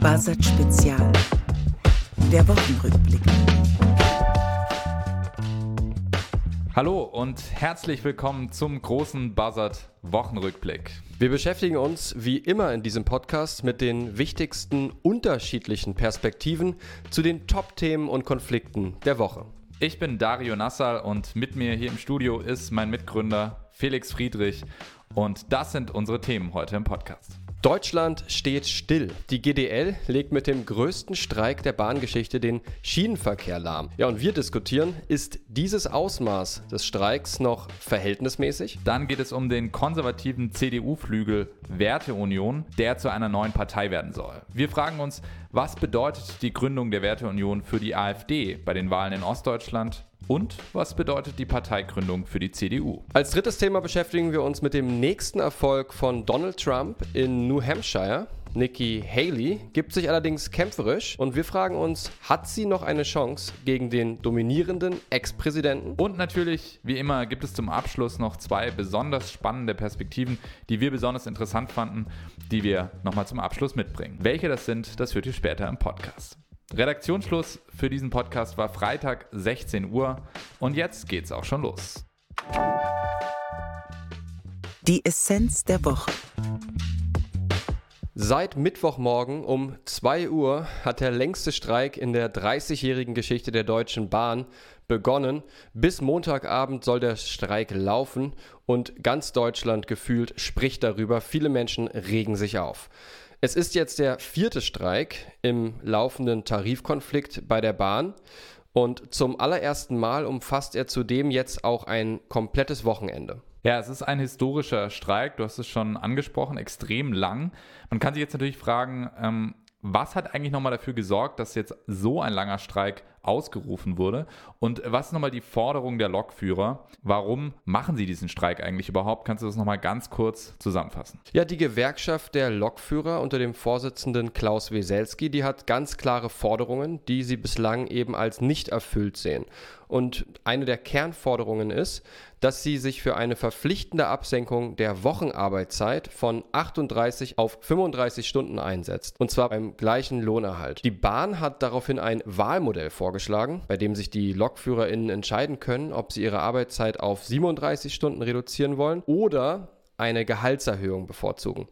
Buzzard Spezial. Der Wochenrückblick. Hallo und herzlich willkommen zum großen Buzzard Wochenrückblick. Wir beschäftigen uns wie immer in diesem Podcast mit den wichtigsten unterschiedlichen Perspektiven zu den Top-Themen und Konflikten der Woche. Ich bin Dario Nassal und mit mir hier im Studio ist mein Mitgründer Felix Friedrich und das sind unsere Themen heute im Podcast. Deutschland steht still. Die GDL legt mit dem größten Streik der Bahngeschichte den Schienenverkehr lahm. Ja, und wir diskutieren, ist dieses Ausmaß des Streiks noch verhältnismäßig? Dann geht es um den konservativen CDU-Flügel Werteunion, der zu einer neuen Partei werden soll. Wir fragen uns, was bedeutet die Gründung der Werteunion für die AfD bei den Wahlen in Ostdeutschland? Und was bedeutet die Parteigründung für die CDU? Als drittes Thema beschäftigen wir uns mit dem nächsten Erfolg von Donald Trump in New Hampshire. Nikki Haley gibt sich allerdings kämpferisch und wir fragen uns, hat sie noch eine Chance gegen den dominierenden Ex-Präsidenten? Und natürlich, wie immer, gibt es zum Abschluss noch zwei besonders spannende Perspektiven, die wir besonders interessant fanden, die wir nochmal zum Abschluss mitbringen. Welche das sind, das hört ihr später im Podcast. Redaktionsschluss für diesen Podcast war Freitag 16 Uhr und jetzt geht's auch schon los. Die Essenz der Woche. Seit Mittwochmorgen um 2 Uhr hat der längste Streik in der 30-jährigen Geschichte der Deutschen Bahn begonnen. Bis Montagabend soll der Streik laufen und ganz Deutschland gefühlt spricht darüber. Viele Menschen regen sich auf. Es ist jetzt der vierte Streik im laufenden Tarifkonflikt bei der Bahn und zum allerersten Mal umfasst er zudem jetzt auch ein komplettes Wochenende. Ja, es ist ein historischer Streik, du hast es schon angesprochen, extrem lang. Man kann sich jetzt natürlich fragen, ähm, was hat eigentlich nochmal dafür gesorgt, dass jetzt so ein langer Streik ausgerufen wurde? Und was ist nochmal die Forderung der Lokführer? Warum machen sie diesen Streik eigentlich überhaupt? Kannst du das nochmal ganz kurz zusammenfassen? Ja, die Gewerkschaft der Lokführer unter dem Vorsitzenden Klaus Weselski, die hat ganz klare Forderungen, die sie bislang eben als nicht erfüllt sehen. Und eine der Kernforderungen ist, dass sie sich für eine verpflichtende Absenkung der Wochenarbeitszeit von 38 auf 35 Stunden einsetzt. Und zwar beim gleichen Lohnerhalt. Die Bahn hat daraufhin ein Wahlmodell vorgeschlagen, bei dem sich die LokführerInnen entscheiden können, ob sie ihre Arbeitszeit auf 37 Stunden reduzieren wollen oder eine Gehaltserhöhung bevorzugen.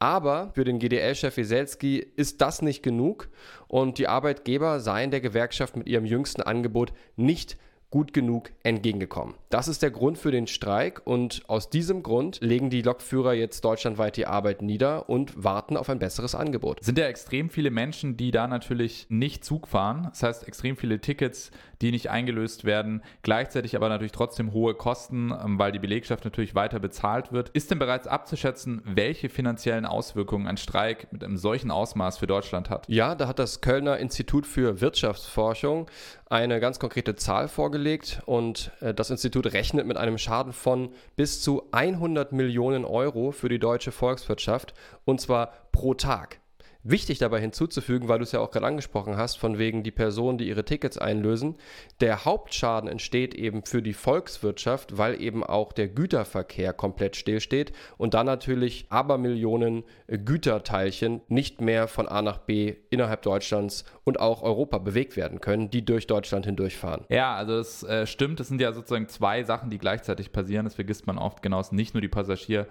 Aber für den GDL-Chef Wieselski ist das nicht genug und die Arbeitgeber seien der Gewerkschaft mit ihrem jüngsten Angebot nicht gut genug entgegengekommen. Das ist der Grund für den Streik und aus diesem Grund legen die Lokführer jetzt deutschlandweit die Arbeit nieder und warten auf ein besseres Angebot. Sind ja extrem viele Menschen, die da natürlich nicht Zug fahren. Das heißt, extrem viele Tickets, die nicht eingelöst werden, gleichzeitig aber natürlich trotzdem hohe Kosten, ähm, weil die Belegschaft natürlich weiter bezahlt wird. Ist denn bereits abzuschätzen, welche finanziellen Auswirkungen ein Streik mit einem solchen Ausmaß für Deutschland hat? Ja, da hat das Kölner Institut für Wirtschaftsforschung eine ganz konkrete Zahl vorgelegt und äh, das Institut rechnet mit einem Schaden von bis zu 100 Millionen Euro für die deutsche Volkswirtschaft und zwar pro Tag. Wichtig dabei hinzuzufügen, weil du es ja auch gerade angesprochen hast, von wegen die Personen, die ihre Tickets einlösen, der Hauptschaden entsteht eben für die Volkswirtschaft, weil eben auch der Güterverkehr komplett stillsteht und dann natürlich Abermillionen äh, Güterteilchen nicht mehr von A nach B innerhalb Deutschlands und auch Europa bewegt werden können, die durch Deutschland hindurchfahren. Ja, also es äh, stimmt, es sind ja sozusagen zwei Sachen, die gleichzeitig passieren. Das vergisst man oft genau. Es sind nicht nur die Passagier-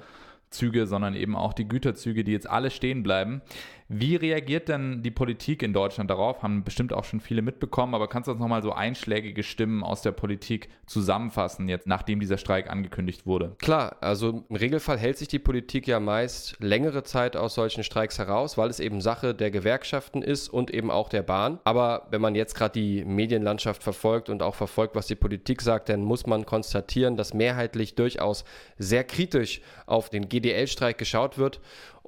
Züge, sondern eben auch die Güterzüge, die jetzt alle stehen bleiben. Wie reagiert denn die Politik in Deutschland darauf? Haben bestimmt auch schon viele mitbekommen, aber kannst du uns nochmal so einschlägige Stimmen aus der Politik zusammenfassen, jetzt nachdem dieser Streik angekündigt wurde? Klar, also im Regelfall hält sich die Politik ja meist längere Zeit aus solchen Streiks heraus, weil es eben Sache der Gewerkschaften ist und eben auch der Bahn. Aber wenn man jetzt gerade die Medienlandschaft verfolgt und auch verfolgt, was die Politik sagt, dann muss man konstatieren, dass mehrheitlich durchaus sehr kritisch auf den GDL-Streik geschaut wird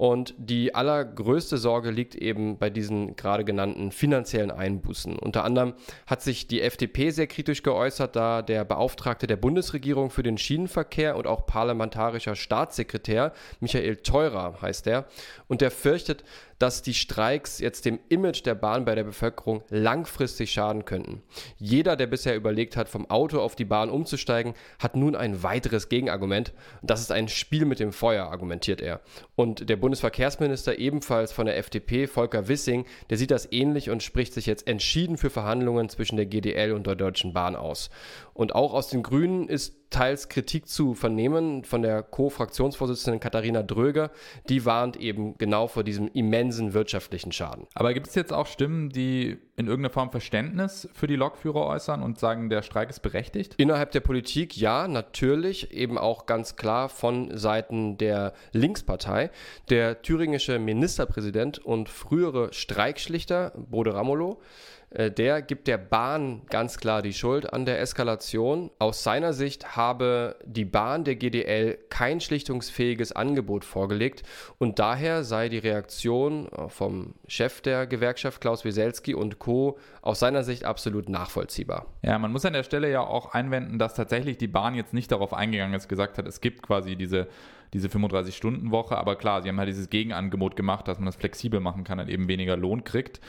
und die allergrößte Sorge liegt eben bei diesen gerade genannten finanziellen Einbußen. Unter anderem hat sich die FDP sehr kritisch geäußert, da der Beauftragte der Bundesregierung für den Schienenverkehr und auch parlamentarischer Staatssekretär, Michael Theurer heißt er, und der fürchtet, dass die Streiks jetzt dem Image der Bahn bei der Bevölkerung langfristig schaden könnten. Jeder, der bisher überlegt hat, vom Auto auf die Bahn umzusteigen, hat nun ein weiteres Gegenargument. Das ist ein Spiel mit dem Feuer, argumentiert er. Und der Bund Bundesverkehrsminister ebenfalls von der FDP, Volker Wissing, der sieht das ähnlich und spricht sich jetzt entschieden für Verhandlungen zwischen der GDL und der Deutschen Bahn aus. Und auch aus den Grünen ist teils Kritik zu vernehmen von der Co-Fraktionsvorsitzenden Katharina Dröger. Die warnt eben genau vor diesem immensen wirtschaftlichen Schaden. Aber gibt es jetzt auch Stimmen, die in irgendeiner Form Verständnis für die Lokführer äußern und sagen, der Streik ist berechtigt? Innerhalb der Politik ja, natürlich, eben auch ganz klar von Seiten der Linkspartei. Der thüringische Ministerpräsident und frühere Streikschlichter Bode Ramolo der gibt der Bahn ganz klar die Schuld an der Eskalation. Aus seiner Sicht habe die Bahn der GDL kein schlichtungsfähiges Angebot vorgelegt und daher sei die Reaktion äh, vom Chef der Gewerkschaft Klaus Wieselski und Co. aus seiner Sicht absolut nachvollziehbar. Ja, man muss an der Stelle ja auch einwenden, dass tatsächlich die Bahn jetzt nicht darauf eingegangen ist, gesagt hat, es gibt quasi diese diese 35-Stunden-Woche, aber klar, sie haben halt dieses Gegenangebot gemacht, dass man das flexibel machen kann, und eben weniger Lohn kriegt.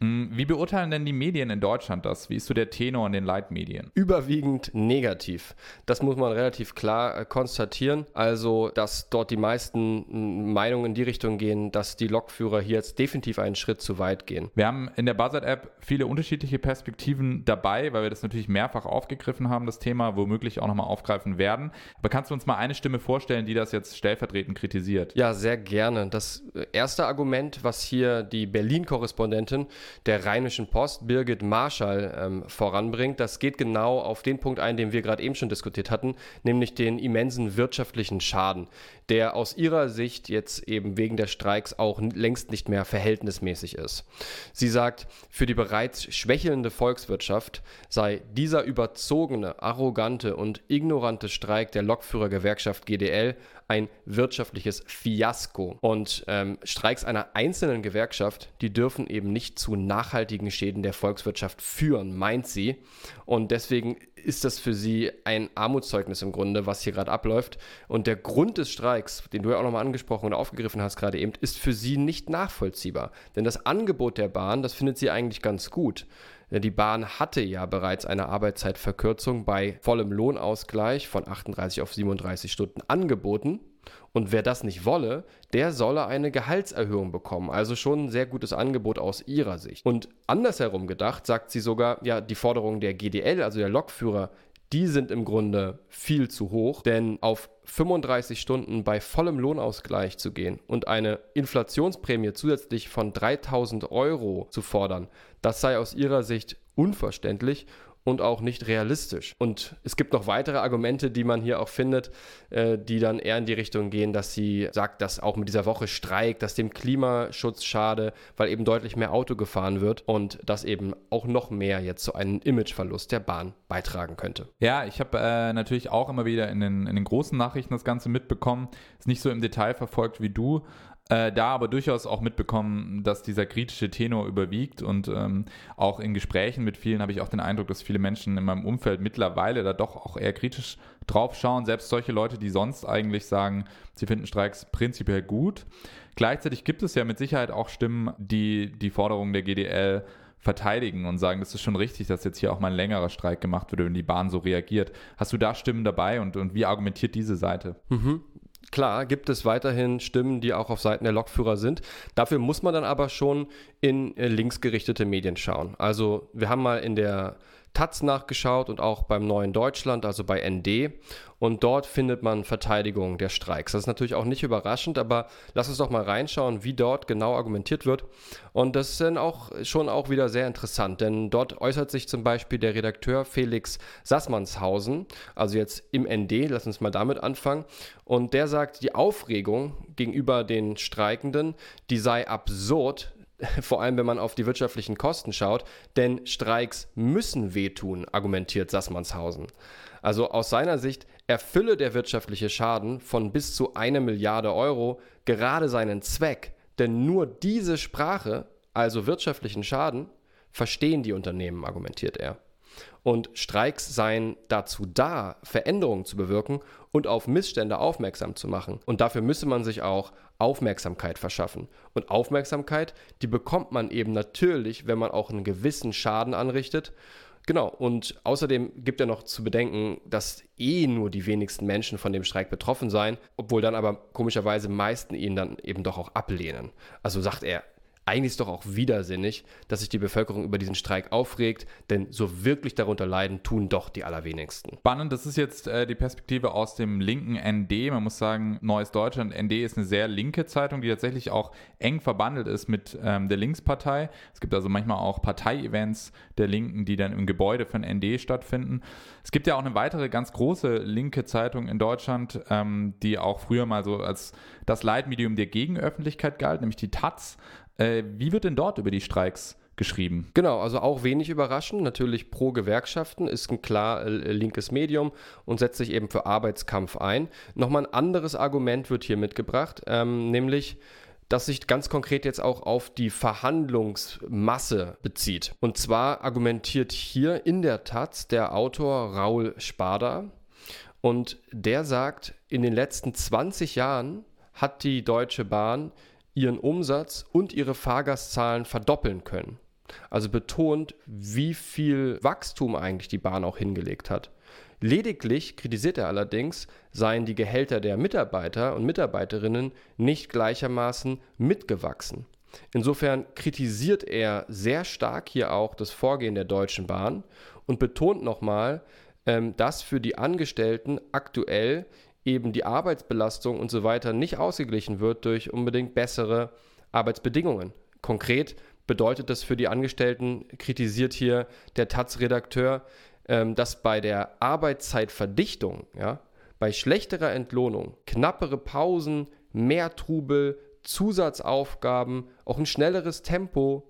Hm, wie beurteilen denn die Medien in Deutschland das? Wie ist so der Tenor in den Leitmedien? Überwiegend negativ. Das muss man relativ klar äh, konstatieren. Also, dass dort die meisten hm, Meinungen in die Richtung gehen, dass die Lokführer hier jetzt definitiv einen Schritt zu weit gehen. Wir haben in der Buzzard-App viele unterschiedliche Perspektiven dabei, weil wir das natürlich mehrfach aufgegriffen haben, das Thema, womöglich auch nochmal aufgreifen werden. Aber kannst du uns mal eine Stimme vorstellen, die das jetzt stellvertretend kritisiert? Ja, sehr gerne. Das äh, erste Argument, was hier die Berlin-Korrespondentin der Rheinischen Post, Birgit Marschall, ähm, voranbringt. Das geht genau auf den Punkt ein, den wir gerade eben schon diskutiert hatten, nämlich den immensen wirtschaftlichen Schaden, der aus ihrer Sicht jetzt eben wegen der Streiks auch längst nicht mehr verhältnismäßig ist. Sie sagt, für die bereits schwächelnde Volkswirtschaft sei dieser überzogene, arrogante und ignorante Streik der Lokführergewerkschaft GDL ein wirtschaftliches Fiasko. Und ähm, Streiks einer einzelnen Gewerkschaft, die dürfen eben nicht zu nachhaltigen Schäden der Volkswirtschaft führen, meint sie. Und deswegen ist das für sie ein Armutszeugnis im Grunde, was hier gerade abläuft. Und der Grund des Streiks, den du ja auch nochmal angesprochen und aufgegriffen hast gerade eben, ist für sie nicht nachvollziehbar. Denn das Angebot der Bahn, das findet sie eigentlich ganz gut. Die Bahn hatte ja bereits eine Arbeitszeitverkürzung bei vollem Lohnausgleich von 38 auf 37 Stunden angeboten. Und wer das nicht wolle, der solle eine Gehaltserhöhung bekommen. Also schon ein sehr gutes Angebot aus ihrer Sicht. Und andersherum gedacht, sagt sie sogar, ja, die Forderungen der GDL, also der Lokführer, die sind im Grunde viel zu hoch, denn auf 35 Stunden bei vollem Lohnausgleich zu gehen und eine Inflationsprämie zusätzlich von 3000 Euro zu fordern, das sei aus ihrer Sicht unverständlich und auch nicht realistisch. Und es gibt noch weitere Argumente, die man hier auch findet, äh, die dann eher in die Richtung gehen, dass sie sagt, dass auch mit dieser Woche Streik, dass dem Klimaschutz schade, weil eben deutlich mehr Auto gefahren wird und das eben auch noch mehr jetzt zu einem Imageverlust der Bahn beitragen könnte. Ja, ich habe äh, natürlich auch immer wieder in den, in den großen Nachrichten das Ganze mitbekommen. Ist nicht so im Detail verfolgt wie du, äh, da aber durchaus auch mitbekommen, dass dieser kritische Tenor überwiegt und ähm, auch in Gesprächen mit vielen habe ich auch den Eindruck, dass viele Menschen in meinem Umfeld mittlerweile da doch auch eher kritisch drauf schauen, selbst solche Leute, die sonst eigentlich sagen, sie finden Streiks prinzipiell gut. Gleichzeitig gibt es ja mit Sicherheit auch Stimmen, die die Forderungen der GDL verteidigen und sagen, das ist schon richtig, dass jetzt hier auch mal ein längerer Streik gemacht wird, wenn die Bahn so reagiert. Hast du da Stimmen dabei und, und wie argumentiert diese Seite? Mhm. Klar, gibt es weiterhin Stimmen, die auch auf Seiten der Lokführer sind. Dafür muss man dann aber schon in äh, linksgerichtete Medien schauen. Also wir haben mal in der Taz nachgeschaut und auch beim Neuen Deutschland, also bei ND. Und dort findet man Verteidigung der Streiks. Das ist natürlich auch nicht überraschend, aber lass uns doch mal reinschauen, wie dort genau argumentiert wird. Und das ist dann auch schon auch wieder sehr interessant, denn dort äußert sich zum Beispiel der Redakteur Felix Sassmannshausen, also jetzt im ND, lass uns mal damit anfangen. Und der sagt, die Aufregung gegenüber den Streikenden, die sei absurd, vor allem wenn man auf die wirtschaftlichen Kosten schaut, denn Streiks müssen wehtun, argumentiert Sassmannshausen. Also aus seiner Sicht erfülle der wirtschaftliche Schaden von bis zu einer Milliarde Euro gerade seinen Zweck, denn nur diese Sprache, also wirtschaftlichen Schaden, verstehen die Unternehmen, argumentiert er. Und Streiks seien dazu da, Veränderungen zu bewirken und auf Missstände aufmerksam zu machen. Und dafür müsse man sich auch Aufmerksamkeit verschaffen. Und Aufmerksamkeit, die bekommt man eben natürlich, wenn man auch einen gewissen Schaden anrichtet Genau, und außerdem gibt er noch zu bedenken, dass eh nur die wenigsten Menschen von dem Streik betroffen seien, obwohl dann aber komischerweise meisten ihn dann eben doch auch ablehnen. Also sagt er, eigentlich ist doch auch widersinnig, dass sich die Bevölkerung über diesen Streik aufregt, denn so wirklich darunter leiden tun doch die allerwenigsten. Spannend, das ist jetzt äh, die Perspektive aus dem linken ND. Man muss sagen, Neues Deutschland, ND ist eine sehr linke Zeitung, die tatsächlich auch eng verbandelt ist mit ähm, der Linkspartei. Es gibt also manchmal auch Parteievents der Linken, die dann im Gebäude von ND stattfinden. Es gibt ja auch eine weitere ganz große linke Zeitung in Deutschland, ähm, die auch früher mal so als das Leitmedium der Gegenöffentlichkeit galt, nämlich die Taz. Äh, wie wird denn dort über die Streiks geschrieben. Genau, also auch wenig überraschend. Natürlich pro Gewerkschaften ist ein klar äh, linkes Medium und setzt sich eben für Arbeitskampf ein. Nochmal ein anderes Argument wird hier mitgebracht, ähm, nämlich das sich ganz konkret jetzt auch auf die Verhandlungsmasse bezieht. Und zwar argumentiert hier in der Taz der Autor Raul Spada und der sagt, in den letzten 20 Jahren hat die Deutsche Bahn ihren Umsatz und ihre Fahrgastzahlen verdoppeln können. Also betont, wie viel Wachstum eigentlich die Bahn auch hingelegt hat. Lediglich kritisiert er allerdings, seien die Gehälter der Mitarbeiter und Mitarbeiterinnen nicht gleichermaßen mitgewachsen. Insofern kritisiert er sehr stark hier auch das Vorgehen der Deutschen Bahn und betont nochmal, ähm, dass für die Angestellten aktuell eben die Arbeitsbelastung und so weiter nicht ausgeglichen wird durch unbedingt bessere Arbeitsbedingungen. Konkret bedeutet das für die Angestellten, kritisiert hier der Taz-Redakteur, ähm, dass bei der Arbeitszeitverdichtung, ja, bei schlechterer Entlohnung, knappere Pausen, mehr Trubel, Zusatzaufgaben, auch ein schnelleres Tempo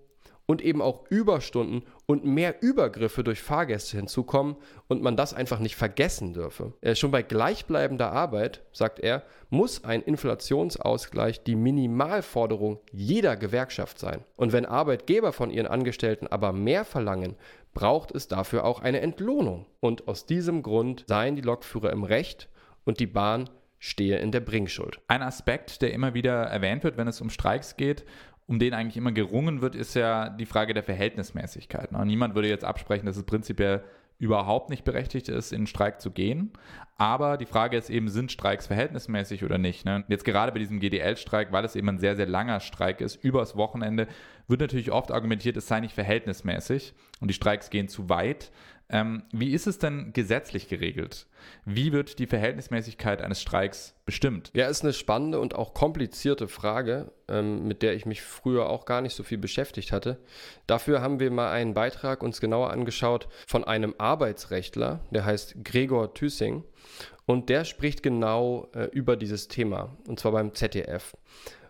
und eben auch Überstunden und mehr Übergriffe durch Fahrgäste hinzukommen und man das einfach nicht vergessen dürfe. Äh, schon bei gleichbleibender Arbeit, sagt er, muss ein Inflationsausgleich die Minimalforderung jeder Gewerkschaft sein. Und wenn Arbeitgeber von ihren Angestellten aber mehr verlangen, braucht es dafür auch eine Entlohnung. Und aus diesem Grund seien die Lokführer im Recht und die Bahn stehe in der Bringschuld. Ein Aspekt, der immer wieder erwähnt wird, wenn es um Streiks geht um den eigentlich immer gerungen wird, ist ja die Frage der Verhältnismäßigkeit. Ne? Niemand würde jetzt absprechen, dass es prinzipiell überhaupt nicht berechtigt ist, in den Streik zu gehen. Aber die Frage ist eben, sind Streiks verhältnismäßig oder nicht? Ne? Jetzt gerade bei diesem GDL-Streik, weil es eben ein sehr, sehr langer Streik ist, übers Wochenende, wird natürlich oft argumentiert, es sei nicht verhältnismäßig und die Streiks gehen zu weit. Ähm, wie ist es denn gesetzlich geregelt? Wie wird die Verhältnismäßigkeit eines Streiks bestimmt? Ja, ist eine spannende und auch komplizierte Frage, ähm, mit der ich mich früher auch gar nicht so viel beschäftigt hatte. Dafür haben wir mal einen Beitrag uns genauer angeschaut von einem Arbeitsrechtler, der heißt Gregor Thüssing. Und der spricht genau äh, über dieses Thema, und zwar beim ZDF.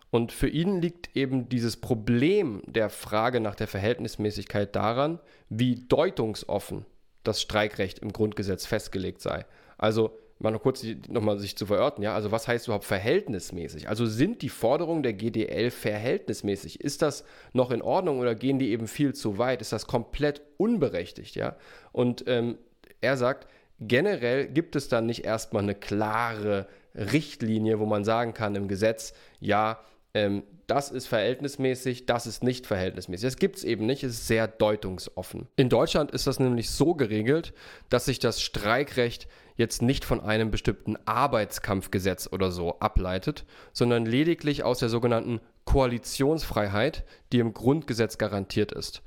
Und für ihn liegt eben dieses Problem der Frage nach der Verhältnismäßigkeit daran, wie deutungsoffen das Streikrecht im Grundgesetz festgelegt sei. Also mal noch kurz nochmal sich zu verorten, ja, also was heißt überhaupt verhältnismäßig? Also sind die Forderungen der GDL verhältnismäßig? Ist das noch in Ordnung oder gehen die eben viel zu weit? Ist das komplett unberechtigt, ja? Und ähm, er sagt, generell gibt es dann nicht erstmal eine klare Richtlinie, wo man sagen kann im Gesetz, ja, ähm, das ist verhältnismäßig, das ist nicht verhältnismäßig. Das gibt es eben nicht, es ist sehr deutungsoffen. In Deutschland ist das nämlich so geregelt, dass sich das Streikrecht jetzt nicht von einem bestimmten Arbeitskampfgesetz oder so ableitet, sondern lediglich aus der sogenannten Koalitionsfreiheit, die im Grundgesetz garantiert ist.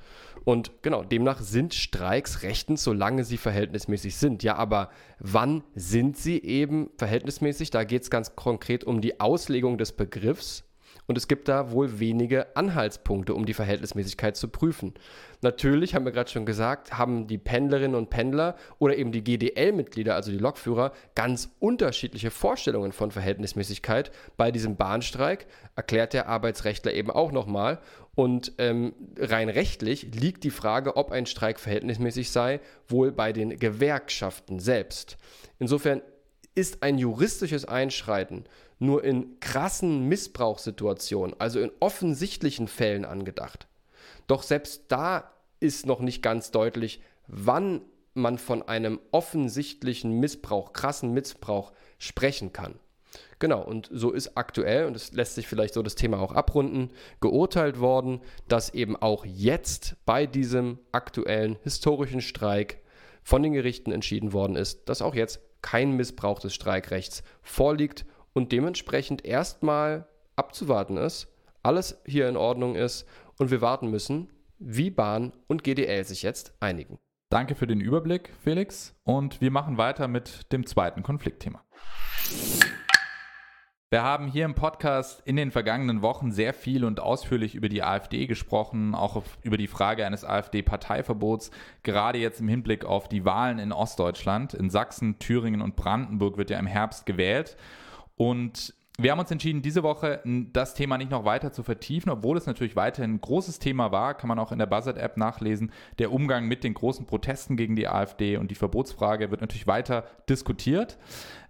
Und genau, demnach sind Streiks rechtens, solange sie verhältnismäßig sind. Ja, aber wann sind sie eben verhältnismäßig? Da geht es ganz konkret um die Auslegung des Begriffs und es gibt da wohl wenige Anhaltspunkte, um die Verhältnismäßigkeit zu prüfen. Natürlich, haben wir gerade schon gesagt, haben die Pendlerinnen und Pendler oder eben die GDL-Mitglieder, also die Lokführer, ganz unterschiedliche Vorstellungen von Verhältnismäßigkeit. Bei diesem Bahnstreik erklärt der Arbeitsrechtler eben auch nochmal. Und ähm, rein rechtlich liegt die Frage, ob ein Streik verhältnismäßig sei, wohl bei den Gewerkschaften selbst. Insofern ist ein juristisches Einschreiten nur in krassen Missbrauchssituationen, also in offensichtlichen Fällen angedacht. Doch selbst da ist noch nicht ganz deutlich, wann man von einem offensichtlichen Missbrauch, krassen Missbrauch sprechen kann. Genau, und so ist aktuell, und es lässt sich vielleicht so das Thema auch abrunden, geurteilt worden, dass eben auch jetzt bei diesem aktuellen historischen Streik von den Gerichten entschieden worden ist, dass auch jetzt kein Missbrauch des Streikrechts vorliegt und dementsprechend erstmal abzuwarten ist, alles hier in Ordnung ist und wir warten müssen, wie Bahn und GDL sich jetzt einigen. Danke für den Überblick, Felix. Und wir machen weiter mit dem zweiten Konfliktthema. Wir haben hier im Podcast in den vergangenen Wochen sehr viel und ausführlich über die AfD gesprochen, auch über die Frage eines AfD-Parteiverbots, gerade jetzt im Hinblick auf die Wahlen in Ostdeutschland. In Sachsen, Thüringen und Brandenburg wird ja im Herbst gewählt. Und wir haben uns entschieden, diese Woche das Thema nicht noch weiter zu vertiefen, obwohl es natürlich weiterhin ein großes Thema war, kann man auch in der Buzzard-App nachlesen. Der Umgang mit den großen Protesten gegen die AfD und die Verbotsfrage wird natürlich weiter diskutiert.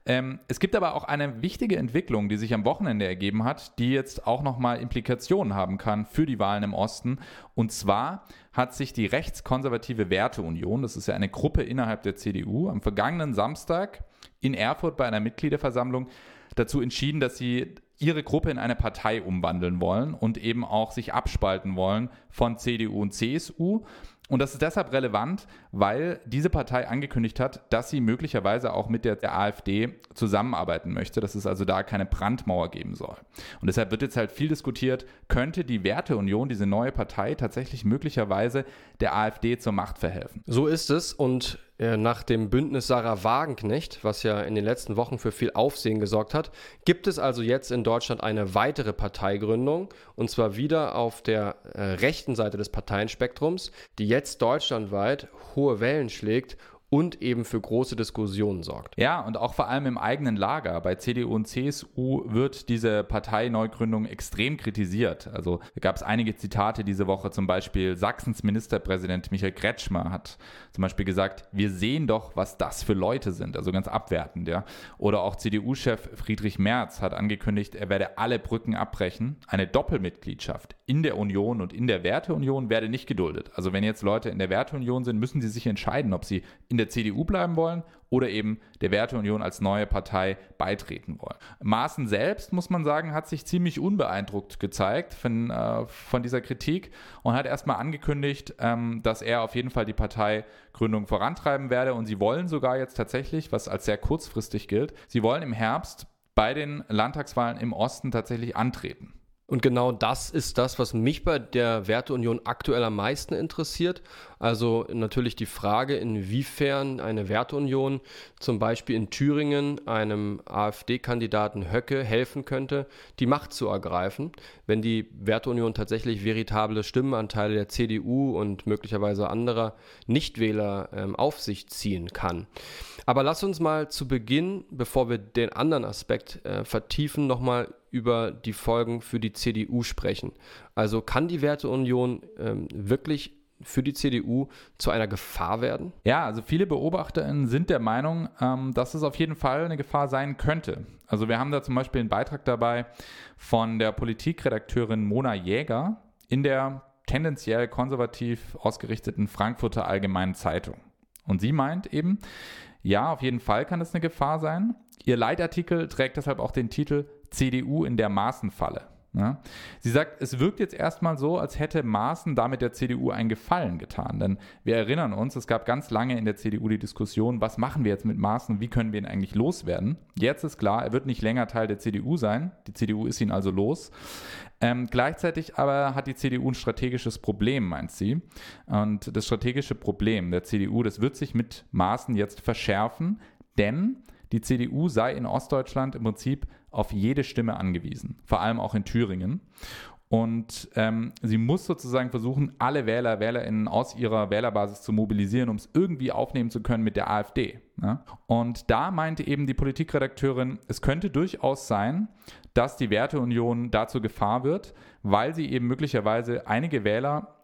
Ähm, es gibt aber auch eine wichtige Entwicklung, die sich am Wochenende ergeben hat, die jetzt auch nochmal Implikationen haben kann für die Wahlen im Osten. Und zwar hat sich die rechtskonservative Werteunion, das ist ja eine Gruppe innerhalb der CDU, am vergangenen Samstag in Erfurt bei einer Mitgliederversammlung dazu entschieden, dass sie ihre Gruppe in eine Partei umwandeln wollen und eben auch sich abspalten wollen von CDU und CSU. Und das ist deshalb relevant, weil diese Partei angekündigt hat, dass sie möglicherweise auch mit der, AfD zusammenarbeiten möchte, dass es also da keine Brandmauer geben soll. Und deshalb wird jetzt halt viel diskutiert, könnte die Werteunion, diese neue Partei, tatsächlich möglicherweise der AfD zur Macht verhelfen. So ist es und nach dem Bündnis Sarah Wagenknecht, was ja in den letzten Wochen für viel Aufsehen gesorgt hat, gibt es also jetzt in Deutschland eine weitere Parteigründung und zwar wieder auf der äh, rechten Seite des Parteienspektrums, die jetzt deutschlandweit hohe Wellen schlägt und eben für große Diskussionen sorgt. Ja, und auch vor allem im eigenen Lager. Bei CDU und CSU wird diese Parteineugründung extrem kritisiert. Also gab es einige Zitate diese Woche, zum Beispiel Sachsens Ministerpräsident Michael Kretschmer hat zum Beispiel gesagt, wir sehen doch, was das für Leute sind, also ganz abwertend, ja. Oder auch CDU-Chef Friedrich Merz hat angekündigt, er werde alle Brücken abbrechen. Eine Doppelmitgliedschaft in der Union und in der Werteunion werde nicht geduldet. Also wenn jetzt Leute in der Werteunion sind, müssen sie sich entscheiden, ob sie in der der CDU bleiben wollen oder eben der Werteunion als neue Partei beitreten wollen. Maaßen selbst, muss man sagen, hat sich ziemlich unbeeindruckt gezeigt von, äh, von dieser Kritik und hat erstmal angekündigt, ähm, dass er auf jeden Fall die Parteigründung vorantreiben werde und sie wollen sogar jetzt tatsächlich, was als sehr kurzfristig gilt, sie wollen im Herbst bei den Landtagswahlen im Osten tatsächlich antreten. Und genau das ist das, was mich bei der Werteunion aktuell am meisten interessiert. Also natürlich die Frage, inwiefern eine Werteunion zum Beispiel in Thüringen einem AfD-Kandidaten Höcke helfen könnte, die Macht zu ergreifen, wenn die Werteunion tatsächlich veritable Stimmenanteile der CDU und möglicherweise anderer Nichtwähler ähm, auf sich ziehen kann. Aber lass uns mal zu Beginn, bevor wir den anderen Aspekt äh, vertiefen, nochmal über die Folgen für die CDU sprechen. Also kann die Werteunion ähm, wirklich für die CDU zu einer Gefahr werden? Ja, also viele BeobachterInnen sind der Meinung, ähm, dass es auf jeden Fall eine Gefahr sein könnte. Also wir haben da zum Beispiel einen Beitrag dabei von der Politikredakteurin Mona Jäger in der tendenziell konservativ ausgerichteten Frankfurter Allgemeinen Zeitung. Und sie meint eben, ja, auf jeden Fall kann es eine Gefahr sein. Ihr Leitartikel trägt deshalb auch den Titel CDU in der Maßenfalle. Ja. Sie sagt, es wirkt jetzt erstmal so, als hätte Maaßen damit der CDU einen Gefallen getan. Denn wir erinnern uns, es gab ganz lange in der CDU die Diskussion, was machen wir jetzt mit Maaßen, wie können wir ihn eigentlich loswerden. Jetzt ist klar, er wird nicht länger Teil der CDU sein. Die CDU ist ihn also los. Ähm, gleichzeitig aber hat die CDU ein strategisches Problem, meint sie. Und das strategische Problem der CDU, das wird sich mit Maaßen jetzt verschärfen, denn die CDU sei in Ostdeutschland im Prinzip auf jede Stimme angewiesen, vor allem auch in Thüringen. Und ähm, sie muss sozusagen versuchen, alle Wähler, WählerInnen aus ihrer Wählerbasis zu mobilisieren, um es irgendwie aufnehmen zu können mit der AfD. Ja? Und da meinte eben die Politikredakteurin, es könnte durchaus sein, dass die Werteunion dazu Gefahr wird, weil sie eben möglicherweise einige Wähler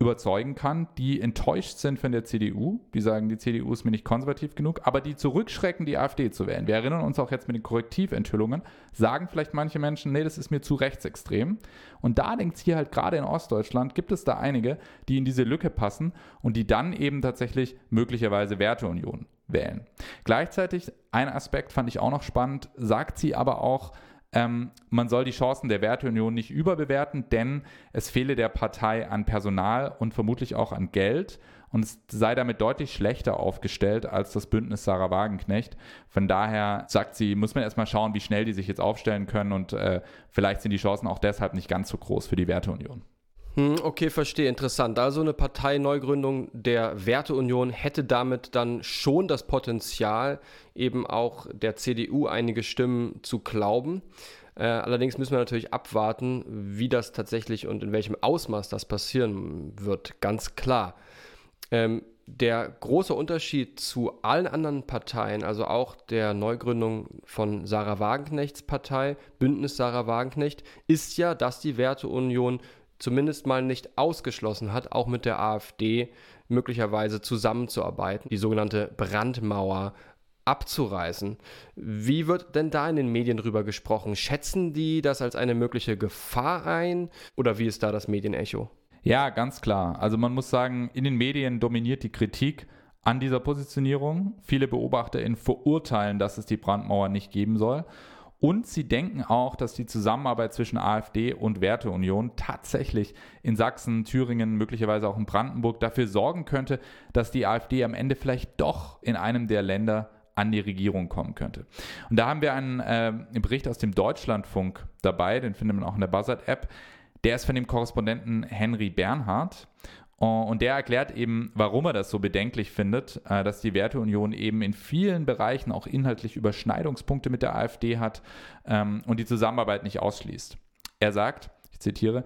überzeugen kann, die enttäuscht sind von der CDU, die sagen, die CDU ist mir nicht konservativ genug, aber die zurückschrecken, die AfD zu wählen. Wir erinnern uns auch jetzt mit den Korrektiventhüllungen, sagen vielleicht manche Menschen, nee, das ist mir zu rechtsextrem. Und da denkt hier halt gerade in Ostdeutschland, gibt es da einige, die in diese Lücke passen und die dann eben tatsächlich möglicherweise Werteunion wählen. Gleichzeitig, ein Aspekt fand ich auch noch spannend, sagt sie aber auch, ähm, man soll die Chancen der Werteunion nicht überbewerten, denn es fehle der Partei an Personal und vermutlich auch an Geld und es sei damit deutlich schlechter aufgestellt als das Bündnis Sarah Wagenknecht. Von daher sagt sie, muss man erstmal schauen, wie schnell die sich jetzt aufstellen können und äh, vielleicht sind die Chancen auch deshalb nicht ganz so groß für die Werteunion. Hm, okay, verstehe. Interessant. Also eine Parteineugründung der Werteunion hätte damit dann schon das Potenzial, eben auch der CDU einige Stimmen zu glauben. Äh, allerdings müssen wir natürlich abwarten, wie das tatsächlich und in welchem Ausmaß das passieren wird. Ganz klar. Ähm, der große Unterschied zu allen anderen Parteien, also auch der Neugründung von Sarah Wagenknechts Partei, Bündnis Sarah Wagenknecht, ist ja, dass die Werteunion zumindest mal nicht ausgeschlossen hat, auch mit der AfD möglicherweise zusammenzuarbeiten, die sogenannte Brandmauer abzureißen. Wie wird denn da in den Medien drüber gesprochen? Schätzen die das als eine mögliche Gefahr ein oder wie ist da das Medienecho? Ja, ganz klar. Also man muss sagen, in den Medien dominiert die Kritik an dieser Positionierung. Viele BeobachterInnen verurteilen, dass es die Brandmauer nicht geben soll. Und sie denken auch, dass die Zusammenarbeit zwischen AfD und Werteunion tatsächlich in Sachsen, Thüringen, möglicherweise auch in Brandenburg dafür sorgen könnte, dass die AfD am Ende vielleicht doch in einem der Länder an die Regierung kommen könnte. Und da haben wir einen äh, Bericht aus dem Deutschlandfunk dabei, den findet man auch in der Buzzard-App. Der ist von dem Korrespondenten Henry Bernhard. Und der erklärt eben, warum er das so bedenklich findet, äh, dass die Werteunion eben in vielen Bereichen auch inhaltlich Überschneidungspunkte mit der AfD hat ähm, und die Zusammenarbeit nicht ausschließt. Er sagt, ich zitiere,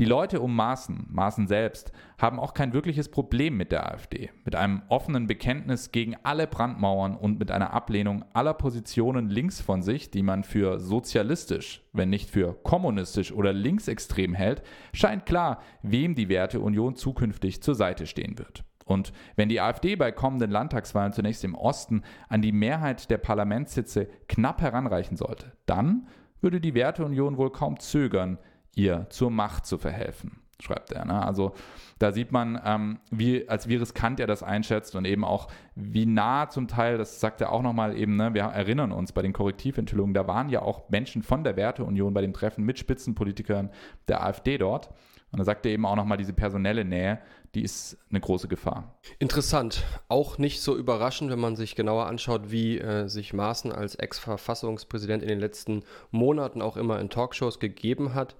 die Leute um Maaßen, Maaßen selbst, haben auch kein wirkliches Problem mit der AfD. Mit einem offenen Bekenntnis gegen alle Brandmauern und mit einer Ablehnung aller Positionen links von sich, die man für sozialistisch, wenn nicht für kommunistisch oder linksextrem hält, scheint klar, wem die Werteunion zukünftig zur Seite stehen wird. Und wenn die AfD bei kommenden Landtagswahlen zunächst im Osten an die Mehrheit der Parlamentssitze knapp heranreichen sollte, dann würde die Werteunion wohl kaum zögern, ihr zur Macht zu verhelfen, schreibt er. Ne? Also da sieht man, ähm, wie, als wie riskant er das einschätzt und eben auch, wie nah zum Teil, das sagt er auch nochmal eben, ne, wir erinnern uns bei den Korrektiventhüllungen, da waren ja auch Menschen von der Werteunion bei dem Treffen mit Spitzenpolitikern der AfD dort. Und da sagt er eben auch nochmal diese personelle Nähe, die ist eine große Gefahr. Interessant. Auch nicht so überraschend, wenn man sich genauer anschaut, wie äh, sich Maaßen als Ex-Verfassungspräsident in den letzten Monaten auch immer in Talkshows gegeben hat.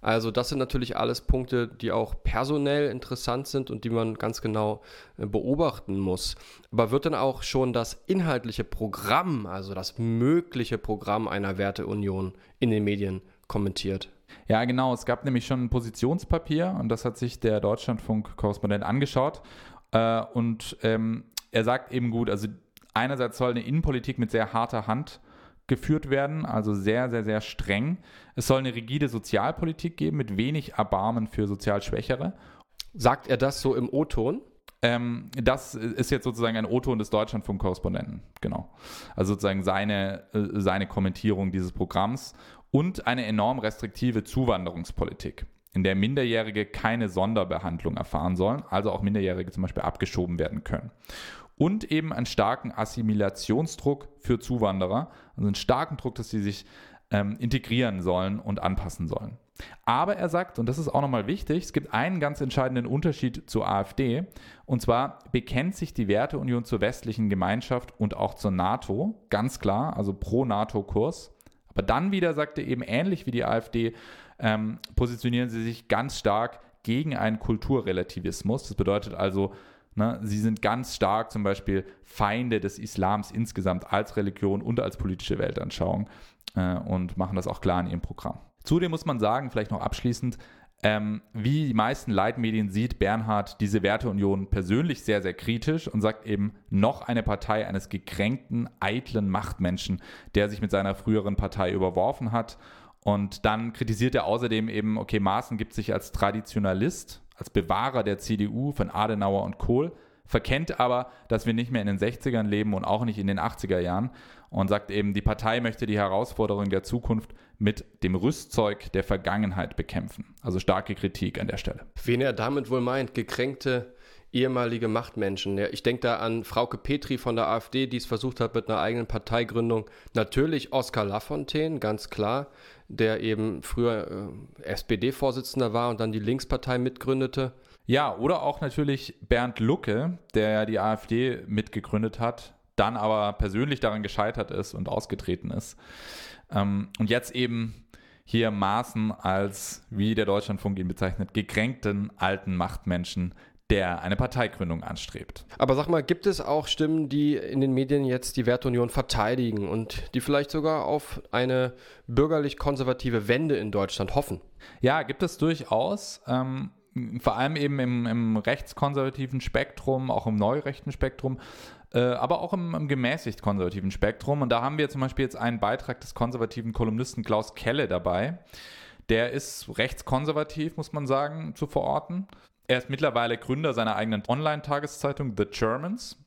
Also das sind natürlich alles Punkte, die auch personell interessant sind und die man ganz genau äh, beobachten muss. Aber wird dann auch schon das inhaltliche Programm, also das mögliche Programm einer Werteunion in den Medien kommentiert? Ja, genau. Es gab nämlich schon ein Positionspapier und das hat sich der Deutschlandfunk-Korrespondent angeschaut. Äh, und ähm, er sagt eben gut, also einerseits soll eine Innenpolitik mit sehr harter Hand geführt werden, also sehr, sehr, sehr streng. Es soll eine rigide Sozialpolitik geben mit wenig Erbarmen für sozial Schwächere. Sagt er das so im O-Ton? Ähm, das ist jetzt sozusagen ein O-Ton des Deutschlandfunk-Korrespondenten, genau. Also sozusagen seine, äh, seine Kommentierung dieses Programms und eine enorm restriktive Zuwanderungspolitik, in der Minderjährige keine Sonderbehandlung erfahren sollen, also auch Minderjährige zum Beispiel abgeschoben werden können. Und eben einen starken Assimilationsdruck für Zuwanderer, also einen starken Druck, dass sie sich ähm, integrieren sollen und anpassen sollen. Aber er sagt, und das ist auch nochmal wichtig, es gibt einen ganz entscheidenden Unterschied zur AfD, und zwar bekennt sich die Werteunion zur westlichen Gemeinschaft und auch zur NATO, ganz klar, also pro NATO-Kurs. Aber dann wieder sagt er eben ähnlich wie die AfD, ähm, positionieren sie sich ganz stark gegen einen Kulturrelativismus. Das bedeutet also, ne, sie sind ganz stark zum Beispiel Feinde des Islams insgesamt als Religion und als politische Weltanschauung äh, und machen das auch klar in ihrem Programm. Zudem muss man sagen, vielleicht noch abschließend, ähm, wie die meisten Leitmedien sieht Bernhard diese Werteunion persönlich sehr, sehr kritisch und sagt eben, noch eine Partei eines gekränkten, eitlen Machtmenschen, der sich mit seiner früheren Partei überworfen hat. Und dann kritisiert er außerdem eben, okay, Maaßen gibt sich als Traditionalist, als Bewahrer der CDU von Adenauer und Kohl, verkennt aber, dass wir nicht mehr in den 60ern leben und auch nicht in den 80er Jahren und sagt eben, die Partei möchte die Herausforderungen der Zukunft mit dem Rüstzeug der Vergangenheit bekämpfen. Also starke Kritik an der Stelle. Wen er damit wohl meint, gekränkte ehemalige Machtmenschen. Ja, ich denke da an Frauke Petri von der AfD, die es versucht hat mit einer eigenen Parteigründung. Natürlich Oskar Lafontaine, ganz klar, der eben früher äh, SPD-Vorsitzender war und dann die Linkspartei mitgründete. Ja, oder auch natürlich Bernd Lucke, der ja die AfD mitgegründet hat, dann aber persönlich daran gescheitert ist und ausgetreten ist. Ähm, und jetzt eben hier Maßen als, wie der Deutschlandfunk ihn bezeichnet, gekränkten alten Machtmenschen, der eine Parteigründung anstrebt. Aber sag mal, gibt es auch Stimmen, die in den Medien jetzt die Werteunion verteidigen und die vielleicht sogar auf eine bürgerlich-konservative Wende in Deutschland hoffen? Ja, gibt es durchaus. Ähm, vor allem eben im, im rechtskonservativen Spektrum, auch im neurechten Spektrum, aber auch im, im, gemäßigt konservativen Spektrum. Und da haben wir zum Beispiel jetzt einen Beitrag des konservativen Kolumnisten Klaus Kelle dabei. Der ist rechtskonservativ, muss man sagen, zu verorten. Er ist mittlerweile Gründer seiner eigenen Online-Tageszeitung The Germans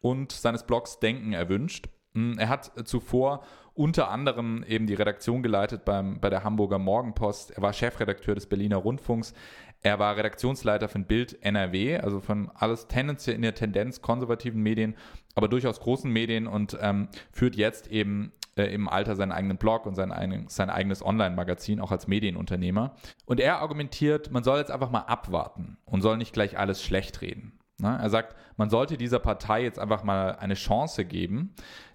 und seines Blogs Denken erwünscht. Hm, er hat zuvor unter anderem eben die Redaktion geleitet beim, bei der Hamburger Morgenpost. Er war Chefredakteur des Berliner Rundfunks. Er war Redaktionsleiter von Bild NRW, also von alles tendenziell in der Tendenz konservativen Medien, aber durchaus großen Medien und ähm, führt jetzt eben äh, im Alter seinen eigenen Blog und sein, ein, sein eigenes Online-Magazin, auch als Medienunternehmer. Und er argumentiert, man soll jetzt einfach mal abwarten und soll nicht gleich alles schlecht reden. Na, er sagt, man sollte dieser Partei jetzt einfach mal eine Chance geben,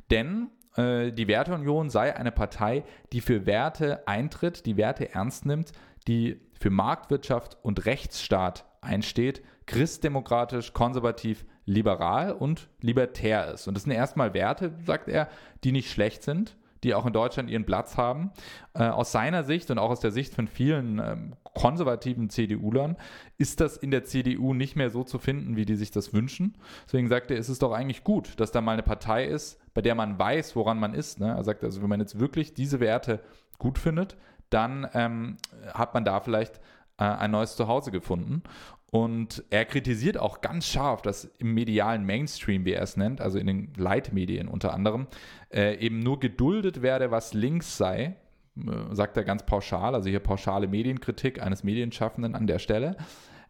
denn äh, die Werteunion sei eine Partei, die für Werte eintritt, die Werte ernst nimmt, die für Marktwirtschaft und Rechtsstaat einsteht, christdemokratisch, konservativ, liberal und libertär ist. Und das sind erstmal Werte, sagt er, die nicht schlecht sind, die auch in Deutschland ihren Platz haben. Äh, aus seiner Sicht und auch aus der Sicht von vielen ähm, konservativen CDU-Lern ist das in der CDU nicht mehr so zu finden, wie die sich das wünschen. Deswegen sagt er, es ist doch eigentlich gut, dass da mal eine Partei ist, bei der man weiß, woran man ist. Ne? Er sagt also, wenn man jetzt wirklich diese Werte gut findet, dann ähm, hat man da vielleicht äh, ein neues Zuhause gefunden. Und er kritisiert auch ganz scharf, dass im medialen Mainstream, wie er es nennt, also in den Leitmedien unter anderem, äh, eben nur geduldet werde, was links sei, äh, sagt er ganz pauschal, also hier pauschale Medienkritik eines Medienschaffenden an der Stelle.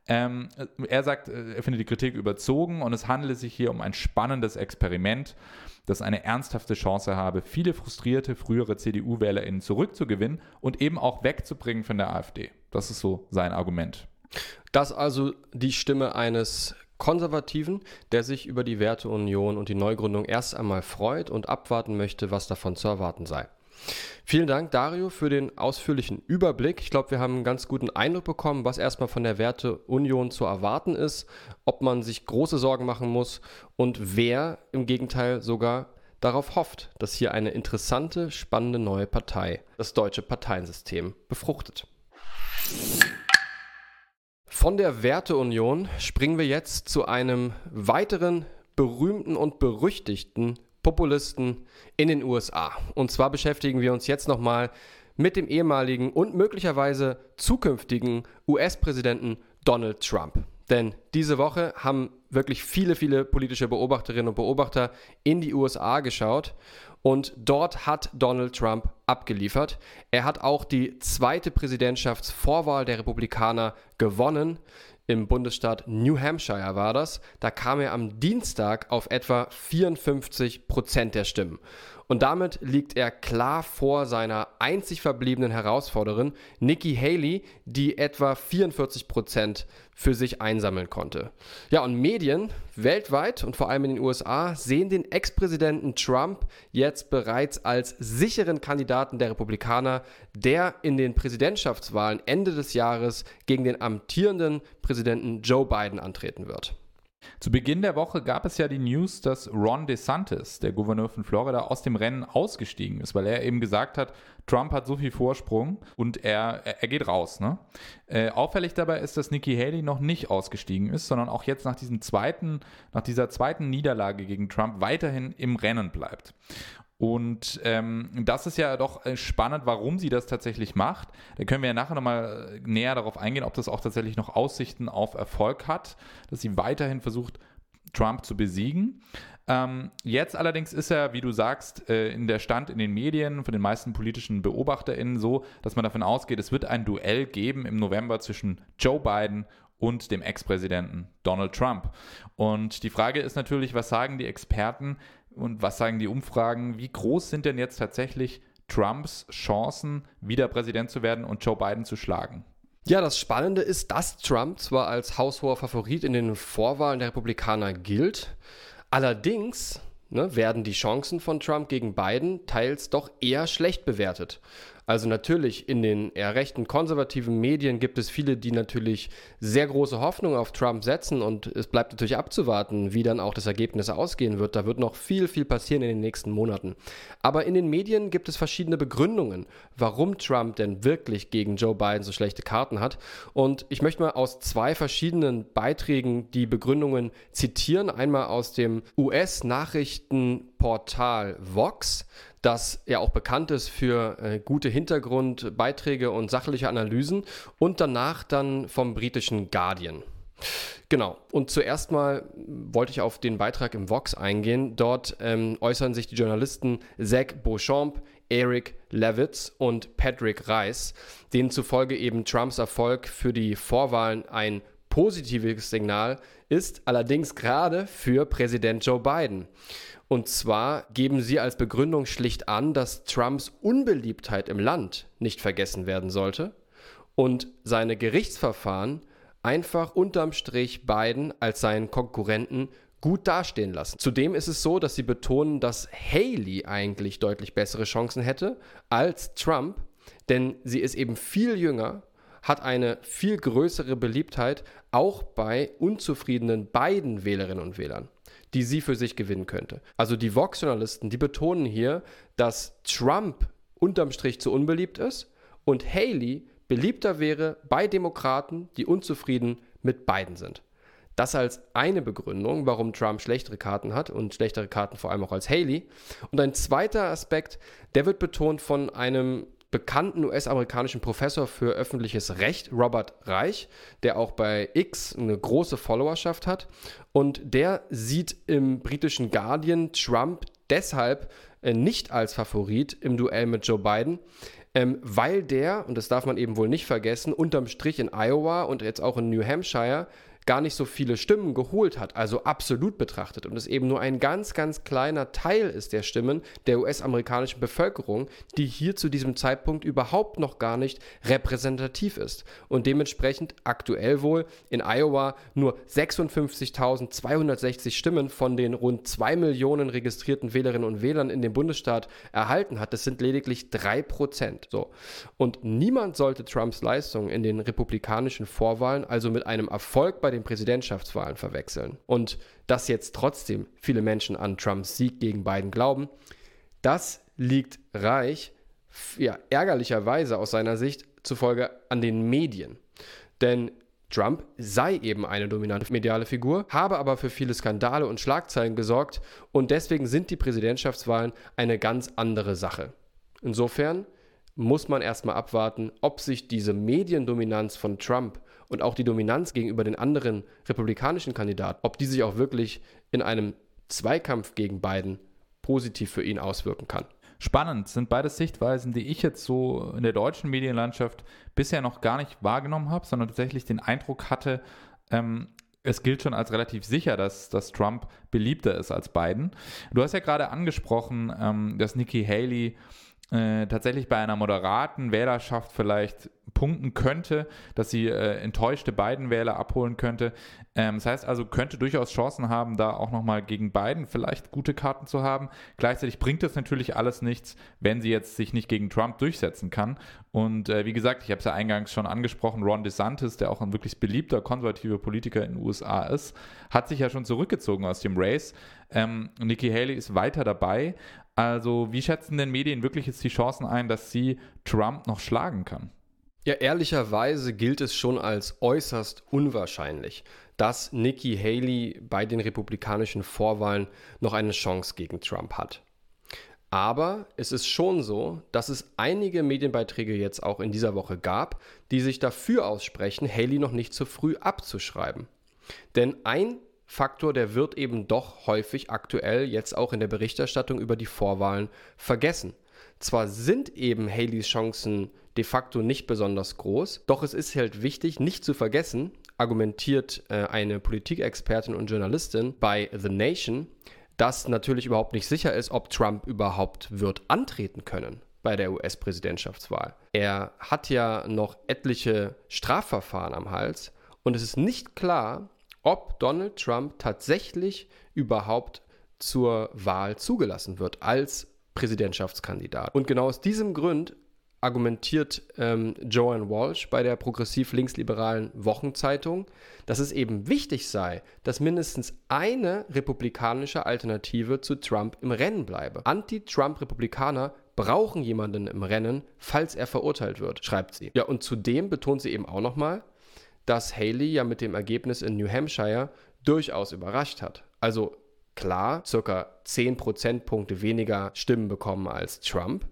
Ähm, er sagt, äh, er findet die Kritik überzogen und es handele sich hier um ein spannendes Experiment, das eine ernsthafte Chance habe, viele frustrierte frühere CDU-WählerInnen zurückzugewinnen und eben auch wegzubringen von der AfD. Das ist so sein Argument. Das also die Stimme eines Konservativen, der sich über die Werteunion und die Neugründung erst einmal freut und abwarten möchte, was davon zu erwarten sei. Vielen Dank, Dario, für den ausführlichen Überblick. Ich glaube, wir haben einen ganz guten Eindruck bekommen, was erstmal von der Werteunion zu erwarten ist, ob man sich große Sorgen machen muss und wer im Gegenteil sogar darauf hofft, dass hier eine interessante, spannende neue Partei das deutsche Parteiensystem befruchtet. Von der Werteunion springen wir jetzt zu einem weiteren berühmten und berüchtigten Populisten in den USA. Und zwar beschäftigen wir uns jetzt nochmal mit dem ehemaligen und möglicherweise zukünftigen US-Präsidenten Donald Trump. Denn diese Woche haben wirklich viele, viele politische Beobachterinnen und Beobachter in die USA geschaut und dort hat Donald Trump abgeliefert. Er hat auch die zweite Präsidentschaftsvorwahl der Republikaner gewonnen im Bundesstaat New Hampshire war das. Da kam er am Dienstag auf etwa 54 Prozent der Stimmen. Und damit liegt er klar vor seiner einzig verbliebenen Herausforderin, Nikki Haley, die etwa 44 Prozent für sich einsammeln konnte. Ja, und Medien weltweit und vor allem in den USA sehen den Ex-Präsidenten Trump jetzt bereits als sicheren Kandidaten der Republikaner, der in den Präsidentschaftswahlen Ende des Jahres gegen den amtierenden Präsidenten Joe Biden antreten wird. Zu Beginn der Woche gab es ja die News, dass Ron DeSantis, der Gouverneur von Florida, aus dem Rennen ausgestiegen ist, weil er eben gesagt hat, Trump hat so viel Vorsprung und er, er geht raus. Ne? Äh, auffällig dabei ist, dass Nikki Haley noch nicht ausgestiegen ist, sondern auch jetzt nach, diesem zweiten, nach dieser zweiten Niederlage gegen Trump weiterhin im Rennen bleibt. Und ähm, das ist ja doch äh, spannend, warum sie das tatsächlich macht. Da können wir ja nachher nochmal äh, näher darauf eingehen, ob das auch tatsächlich noch Aussichten auf Erfolg hat, dass sie weiterhin versucht, Trump zu besiegen. Ähm, jetzt allerdings ist er, wie du sagst, äh, in der Stand in den Medien von den meisten politischen BeobachterInnen so, dass man davon ausgeht, es wird ein Duell geben im November zwischen Joe Biden und dem Ex-Präsidenten Donald Trump. Und die Frage ist natürlich, was sagen die Experten und was sagen die Umfragen? Wie groß sind denn jetzt tatsächlich Trumps Chancen, wieder Präsident zu werden und Joe Biden zu schlagen? Ja, das Spannende ist, dass Trump zwar als haushoher Favorit in den Vorwahlen der Republikaner gilt, allerdings ne, werden die Chancen von Trump gegen Biden teils doch eher schlecht bewertet. Also natürlich in den eher rechten konservativen Medien gibt es viele, die natürlich sehr große Hoffnung auf Trump setzen und es bleibt natürlich abzuwarten, wie dann auch das Ergebnis ausgehen wird. Da wird noch viel, viel passieren in den nächsten Monaten. Aber in den Medien gibt es verschiedene Begründungen, warum Trump denn wirklich gegen Joe Biden so schlechte Karten hat. Und ich möchte mal aus zwei verschiedenen Beiträgen die Begründungen zitieren. Einmal aus dem US-Nachrichtenportal Vox das ja auch bekannt ist für äh, gute Hintergrundbeiträge und sachliche Analysen und danach dann vom britischen Guardian. Genau. Und zuerst mal wollte ich auf den Beitrag im Vox eingehen. Dort ähm, äußern sich die Journalisten Zach Beauchamp, Eric Levitz und Patrick Rice, denen zufolge eben Trumps Erfolg für die Vorwahlen ein positives Signal ist, allerdings gerade für Präsident Joe Biden. Und zwar geben sie als Begründung schlicht an, dass Trumps Unbeliebtheit im Land nicht vergessen werden sollte und seine Gerichtsverfahren einfach unterm Strich Biden als seinen Konkurrenten gut dastehen lassen. Zudem ist es so, dass sie betonen, dass Haley eigentlich deutlich bessere Chancen hätte als Trump, denn sie ist eben viel jünger, hat eine viel größere Beliebtheit auch bei unzufriedenen beiden Wählerinnen und Wählern die sie für sich gewinnen könnte. Also die Vox-Journalisten, die betonen hier, dass Trump unterm Strich zu unbeliebt ist und Haley beliebter wäre bei Demokraten, die unzufrieden mit beiden sind. Das als eine Begründung, warum Trump schlechtere Karten hat und schlechtere Karten vor allem auch als Haley. Und ein zweiter Aspekt, der wird betont von einem bekannten US-amerikanischen Professor für öffentliches Recht, Robert Reich, der auch bei X eine große Followerschaft hat. Und der sieht im britischen Guardian Trump deshalb äh, nicht als Favorit im Duell mit Joe Biden, ähm, weil der, und das darf man eben wohl nicht vergessen, unterm Strich in Iowa und jetzt auch in New Hampshire gar nicht so viele Stimmen geholt hat, also absolut betrachtet, und es eben nur ein ganz, ganz kleiner Teil ist der Stimmen der US-amerikanischen Bevölkerung, die hier zu diesem Zeitpunkt überhaupt noch gar nicht repräsentativ ist und dementsprechend aktuell wohl in Iowa nur 56.260 Stimmen von den rund 2 Millionen registrierten Wählerinnen und Wählern in dem Bundesstaat erhalten hat. Das sind lediglich 3 Prozent. So. Und niemand sollte Trumps Leistung in den republikanischen Vorwahlen also mit einem Erfolg bei den Präsidentschaftswahlen verwechseln. Und dass jetzt trotzdem viele Menschen an Trumps Sieg gegen Biden glauben, das liegt reich, ja, ärgerlicherweise aus seiner Sicht zufolge an den Medien. Denn Trump sei eben eine dominante mediale Figur, habe aber für viele Skandale und Schlagzeilen gesorgt und deswegen sind die Präsidentschaftswahlen eine ganz andere Sache. Insofern muss man erstmal abwarten, ob sich diese Mediendominanz von Trump und auch die Dominanz gegenüber den anderen republikanischen Kandidaten, ob die sich auch wirklich in einem Zweikampf gegen Biden positiv für ihn auswirken kann. Spannend sind beide Sichtweisen, die ich jetzt so in der deutschen Medienlandschaft bisher noch gar nicht wahrgenommen habe, sondern tatsächlich den Eindruck hatte, ähm, es gilt schon als relativ sicher, dass, dass Trump beliebter ist als Biden. Du hast ja gerade angesprochen, ähm, dass Nikki Haley äh, tatsächlich bei einer moderaten Wählerschaft vielleicht punkten könnte, dass sie äh, enttäuschte Biden-Wähler abholen könnte. Ähm, das heißt also, könnte durchaus Chancen haben, da auch nochmal gegen Biden vielleicht gute Karten zu haben. Gleichzeitig bringt das natürlich alles nichts, wenn sie jetzt sich nicht gegen Trump durchsetzen kann. Und äh, wie gesagt, ich habe es ja eingangs schon angesprochen, Ron DeSantis, der auch ein wirklich beliebter konservativer Politiker in den USA ist, hat sich ja schon zurückgezogen aus dem Race. Ähm, Nikki Haley ist weiter dabei. Also, wie schätzen denn Medien wirklich jetzt die Chancen ein, dass sie Trump noch schlagen kann? Ja, ehrlicherweise gilt es schon als äußerst unwahrscheinlich, dass Nikki Haley bei den republikanischen Vorwahlen noch eine Chance gegen Trump hat. Aber es ist schon so, dass es einige Medienbeiträge jetzt auch in dieser Woche gab, die sich dafür aussprechen, Haley noch nicht zu früh abzuschreiben. Denn ein Faktor, der wird eben doch häufig aktuell jetzt auch in der Berichterstattung über die Vorwahlen vergessen. Zwar sind eben Haleys Chancen de facto nicht besonders groß, doch es ist halt wichtig, nicht zu vergessen, argumentiert äh, eine Politikexpertin und Journalistin bei The Nation, dass natürlich überhaupt nicht sicher ist, ob Trump überhaupt wird antreten können bei der US-Präsidentschaftswahl. Er hat ja noch etliche Strafverfahren am Hals und es ist nicht klar, ob Donald Trump tatsächlich überhaupt zur Wahl zugelassen wird als Präsidentschaftskandidat. Und genau aus diesem Grund argumentiert ähm, Joanne Walsh bei der progressiv-linksliberalen Wochenzeitung, dass es eben wichtig sei, dass mindestens eine republikanische Alternative zu Trump im Rennen bleibe. Anti-Trump-Republikaner brauchen jemanden im Rennen, falls er verurteilt wird, schreibt sie. Ja, und zudem betont sie eben auch nochmal, dass Haley ja mit dem Ergebnis in New Hampshire durchaus überrascht hat. Also klar, circa 10 Prozentpunkte weniger Stimmen bekommen als Trump,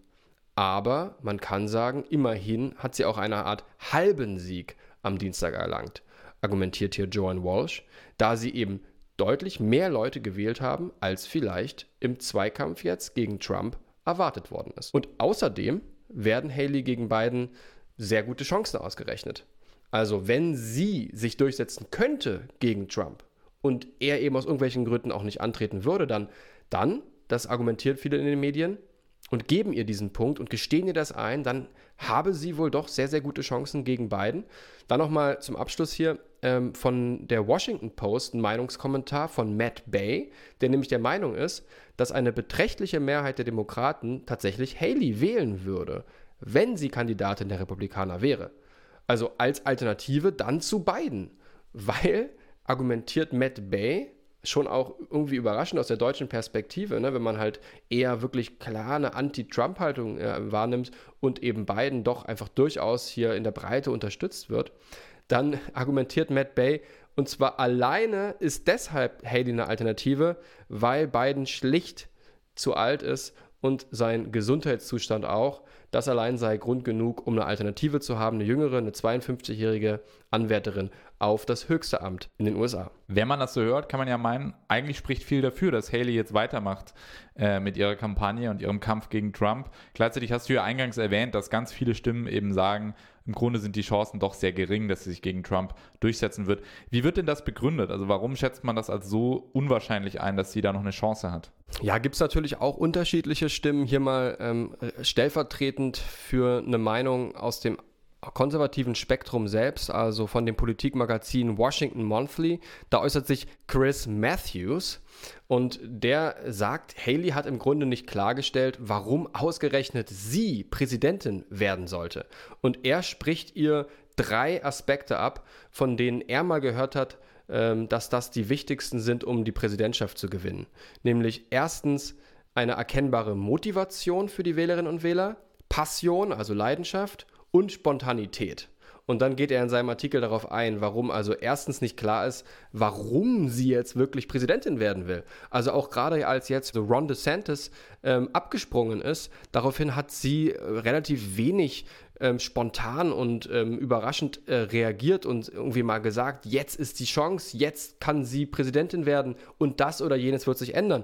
aber man kann sagen, immerhin hat sie auch eine Art halben Sieg am Dienstag erlangt, argumentiert hier Joan Walsh, da sie eben deutlich mehr Leute gewählt haben, als vielleicht im Zweikampf jetzt gegen Trump erwartet worden ist. Und außerdem werden Haley gegen Biden sehr gute Chancen ausgerechnet. Also wenn sie sich durchsetzen könnte gegen Trump und er eben aus irgendwelchen Gründen auch nicht antreten würde, dann, dann, das argumentiert viele in den Medien, und geben ihr diesen Punkt und gestehen ihr das ein, dann habe sie wohl doch sehr, sehr gute Chancen gegen Biden. Dann nochmal zum Abschluss hier ähm, von der Washington Post ein Meinungskommentar von Matt Bay, der nämlich der Meinung ist, dass eine beträchtliche Mehrheit der Demokraten tatsächlich Haley wählen würde, wenn sie Kandidatin der Republikaner wäre. Also als Alternative dann zu Biden, weil argumentiert Matt Bay schon auch irgendwie überraschend aus der deutschen Perspektive, ne, wenn man halt eher wirklich klar eine Anti-Trump-Haltung äh, wahrnimmt und eben Biden doch einfach durchaus hier in der Breite unterstützt wird, dann argumentiert Matt Bay, und zwar alleine ist deshalb Haley eine Alternative, weil Biden schlicht zu alt ist und sein Gesundheitszustand auch. Das allein sei Grund genug, um eine Alternative zu haben, eine jüngere, eine 52-jährige Anwärterin auf das höchste Amt in den USA. Wenn man das so hört, kann man ja meinen, eigentlich spricht viel dafür, dass Haley jetzt weitermacht äh, mit ihrer Kampagne und ihrem Kampf gegen Trump. Gleichzeitig hast du ja eingangs erwähnt, dass ganz viele Stimmen eben sagen, im Grunde sind die Chancen doch sehr gering, dass sie sich gegen Trump durchsetzen wird. Wie wird denn das begründet? Also warum schätzt man das als so unwahrscheinlich ein, dass sie da noch eine Chance hat? Ja, gibt es natürlich auch unterschiedliche Stimmen. Hier mal ähm, stellvertretend für eine Meinung aus dem konservativen Spektrum selbst, also von dem Politikmagazin Washington Monthly. Da äußert sich Chris Matthews und der sagt, Haley hat im Grunde nicht klargestellt, warum ausgerechnet sie Präsidentin werden sollte. Und er spricht ihr drei Aspekte ab, von denen er mal gehört hat, ähm, dass das die wichtigsten sind, um die Präsidentschaft zu gewinnen. Nämlich erstens eine erkennbare Motivation für die Wählerinnen und Wähler, Passion, also Leidenschaft und Spontanität. Und dann geht er in seinem Artikel darauf ein, warum also erstens nicht klar ist, warum sie jetzt wirklich Präsidentin werden will. Also auch gerade als jetzt Ron DeSantis ähm, abgesprungen ist, daraufhin hat sie äh, relativ wenig ähm, spontan und ähm, überraschend äh, reagiert und irgendwie mal gesagt, jetzt ist die Chance, jetzt kann sie Präsidentin werden und das oder jenes wird sich ändern.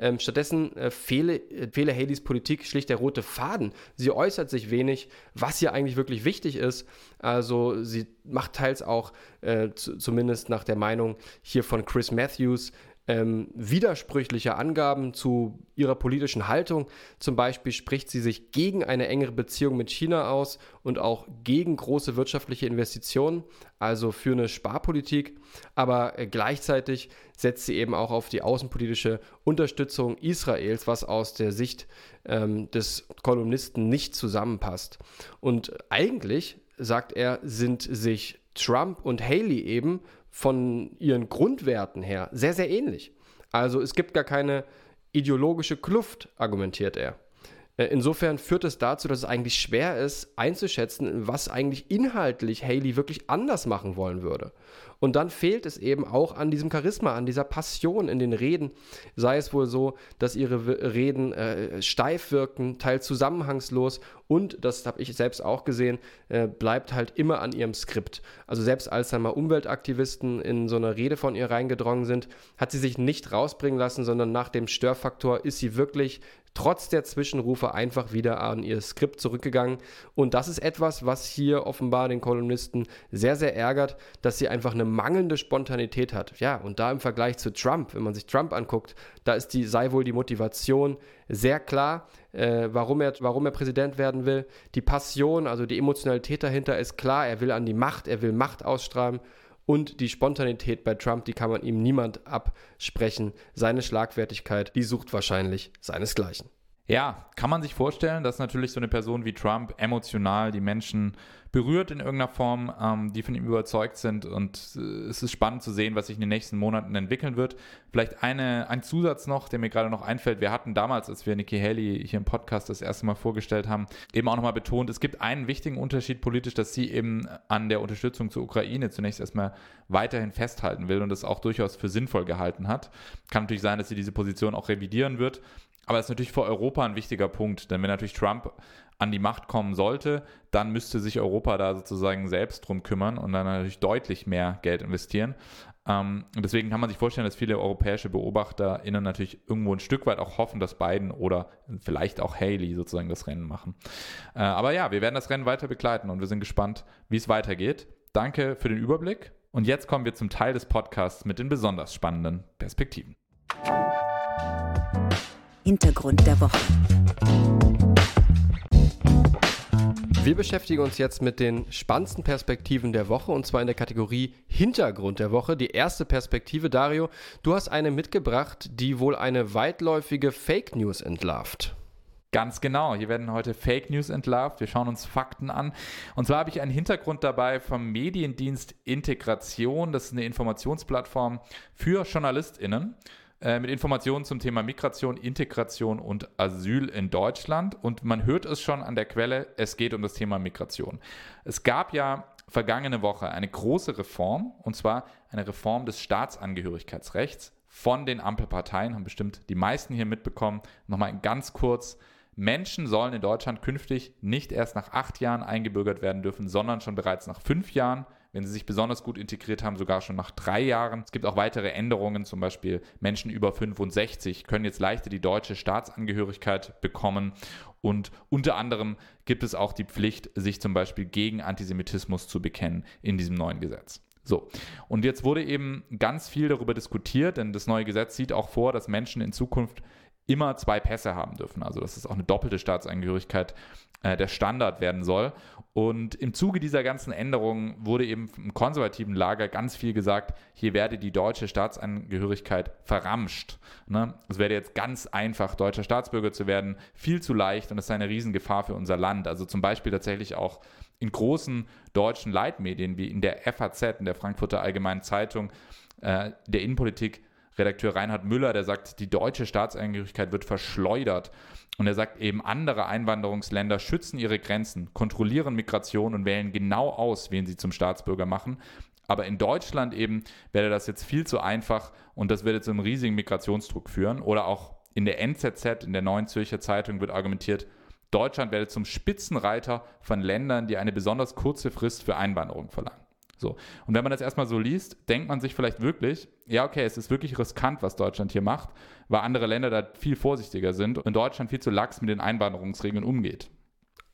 Ähm, stattdessen äh, fehle, äh, fehle Haleys Politik schlicht der rote Faden. Sie äußert sich wenig, was hier eigentlich wirklich wichtig ist. Also sie macht teils auch, äh, zumindest nach der Meinung hier von Chris Matthews, ähm, widersprüchliche Angaben zu ihrer politischen Haltung. Zum Beispiel spricht sie sich gegen eine engere Beziehung mit China aus und auch gegen große wirtschaftliche Investitionen, also für eine Sparpolitik. Aber äh, gleichzeitig setzt sie eben auch auf die außenpolitische Unterstützung Israels, was aus der Sicht ähm, des Kolumnisten nicht zusammenpasst. Und eigentlich, sagt er, sind sich Trump und Haley eben von ihren Grundwerten her sehr, sehr ähnlich. Also es gibt gar keine ideologische Kluft, argumentiert er. Äh, insofern führt es dazu, dass es eigentlich schwer ist, einzuschätzen, was eigentlich inhaltlich Haley wirklich anders machen wollen würde. Und dann fehlt es eben auch an diesem Charisma, an dieser Passion in den Reden. Sei es wohl so, dass ihre Reden äh, steif wirken, teils zusammenhangslos und, das habe ich selbst auch gesehen, äh, bleibt halt immer an ihrem Skript. Also selbst als dann mal Umweltaktivisten in so eine Rede von ihr reingedrungen sind, hat sie sich nicht rausbringen lassen, sondern nach dem Störfaktor ist sie wirklich trotz der Zwischenrufe einfach wieder an ihr Skript zurückgegangen. Und das ist etwas, was hier offenbar den Kolumnisten sehr, sehr ärgert, dass sie einfach eine mangelnde Spontanität hat. Ja, und da im Vergleich zu Trump, wenn man sich Trump anguckt, da ist die, sei wohl die Motivation sehr klar, äh, warum, er, warum er Präsident werden will. Die Passion, also die Emotionalität dahinter ist klar. Er will an die Macht, er will Macht ausstrahlen. Und die Spontanität bei Trump, die kann man ihm niemand absprechen. Seine Schlagfertigkeit, die sucht wahrscheinlich seinesgleichen. Ja, kann man sich vorstellen, dass natürlich so eine Person wie Trump emotional die Menschen berührt in irgendeiner Form, ähm, die von ihm überzeugt sind. Und äh, es ist spannend zu sehen, was sich in den nächsten Monaten entwickeln wird. Vielleicht eine, ein Zusatz noch, der mir gerade noch einfällt. Wir hatten damals, als wir Nikki Haley hier im Podcast das erste Mal vorgestellt haben, eben auch nochmal betont, es gibt einen wichtigen Unterschied politisch, dass sie eben an der Unterstützung zur Ukraine zunächst erstmal weiterhin festhalten will und das auch durchaus für sinnvoll gehalten hat. Kann natürlich sein, dass sie diese Position auch revidieren wird. Aber es ist natürlich für Europa ein wichtiger Punkt, denn wenn natürlich Trump an die Macht kommen sollte, dann müsste sich Europa da sozusagen selbst drum kümmern und dann natürlich deutlich mehr Geld investieren. Ähm, und deswegen kann man sich vorstellen, dass viele europäische BeobachterInnen natürlich irgendwo ein Stück weit auch hoffen, dass Biden oder vielleicht auch Haley sozusagen das Rennen machen. Äh, aber ja, wir werden das Rennen weiter begleiten und wir sind gespannt, wie es weitergeht. Danke für den Überblick. Und jetzt kommen wir zum Teil des Podcasts mit den besonders spannenden Perspektiven. Hintergrund der Woche. Wir beschäftigen uns jetzt mit den spannendsten Perspektiven der Woche und zwar in der Kategorie Hintergrund der Woche. Die erste Perspektive, Dario, du hast eine mitgebracht, die wohl eine weitläufige Fake News entlarvt. Ganz genau. Hier werden heute Fake News entlarvt. Wir schauen uns Fakten an. Und zwar habe ich einen Hintergrund dabei vom Mediendienst Integration. Das ist eine Informationsplattform für JournalistInnen. Äh, mit Informationen zum Thema Migration, Integration und Asyl in Deutschland. Und man hört es schon an der Quelle, es geht um das Thema Migration. Es gab ja vergangene Woche eine große Reform, und zwar eine Reform des Staatsangehörigkeitsrechts von den Ampelparteien, haben bestimmt die meisten hier mitbekommen. Nochmal ganz kurz. Menschen sollen in Deutschland künftig nicht erst nach acht Jahren eingebürgert werden dürfen, sondern schon bereits nach fünf Jahren wenn sie sich besonders gut integriert haben, sogar schon nach drei Jahren. Es gibt auch weitere Änderungen, zum Beispiel Menschen über 65 können jetzt leichter die deutsche Staatsangehörigkeit bekommen. Und unter anderem gibt es auch die Pflicht, sich zum Beispiel gegen Antisemitismus zu bekennen in diesem neuen Gesetz. So, und jetzt wurde eben ganz viel darüber diskutiert, denn das neue Gesetz sieht auch vor, dass Menschen in Zukunft immer zwei Pässe haben dürfen. Also dass es auch eine doppelte Staatsangehörigkeit äh, der Standard werden soll. Und im Zuge dieser ganzen Änderungen wurde eben im konservativen Lager ganz viel gesagt, hier werde die deutsche Staatsangehörigkeit verramscht. Ne? Es werde jetzt ganz einfach, deutscher Staatsbürger zu werden, viel zu leicht und es sei eine Riesengefahr für unser Land. Also zum Beispiel tatsächlich auch in großen deutschen Leitmedien wie in der FAZ, in der Frankfurter Allgemeinen Zeitung, äh, der Innenpolitik Redakteur Reinhard Müller, der sagt, die deutsche Staatsangehörigkeit wird verschleudert. Und er sagt eben, andere Einwanderungsländer schützen ihre Grenzen, kontrollieren Migration und wählen genau aus, wen sie zum Staatsbürger machen. Aber in Deutschland eben wäre das jetzt viel zu einfach und das würde zu einem riesigen Migrationsdruck führen. Oder auch in der NZZ, in der Neuen Zürcher Zeitung, wird argumentiert, Deutschland werde zum Spitzenreiter von Ländern, die eine besonders kurze Frist für Einwanderung verlangen. So. Und wenn man das erstmal so liest, denkt man sich vielleicht wirklich, ja, okay, es ist wirklich riskant, was Deutschland hier macht, weil andere Länder da viel vorsichtiger sind und Deutschland viel zu lax mit den Einwanderungsregeln umgeht.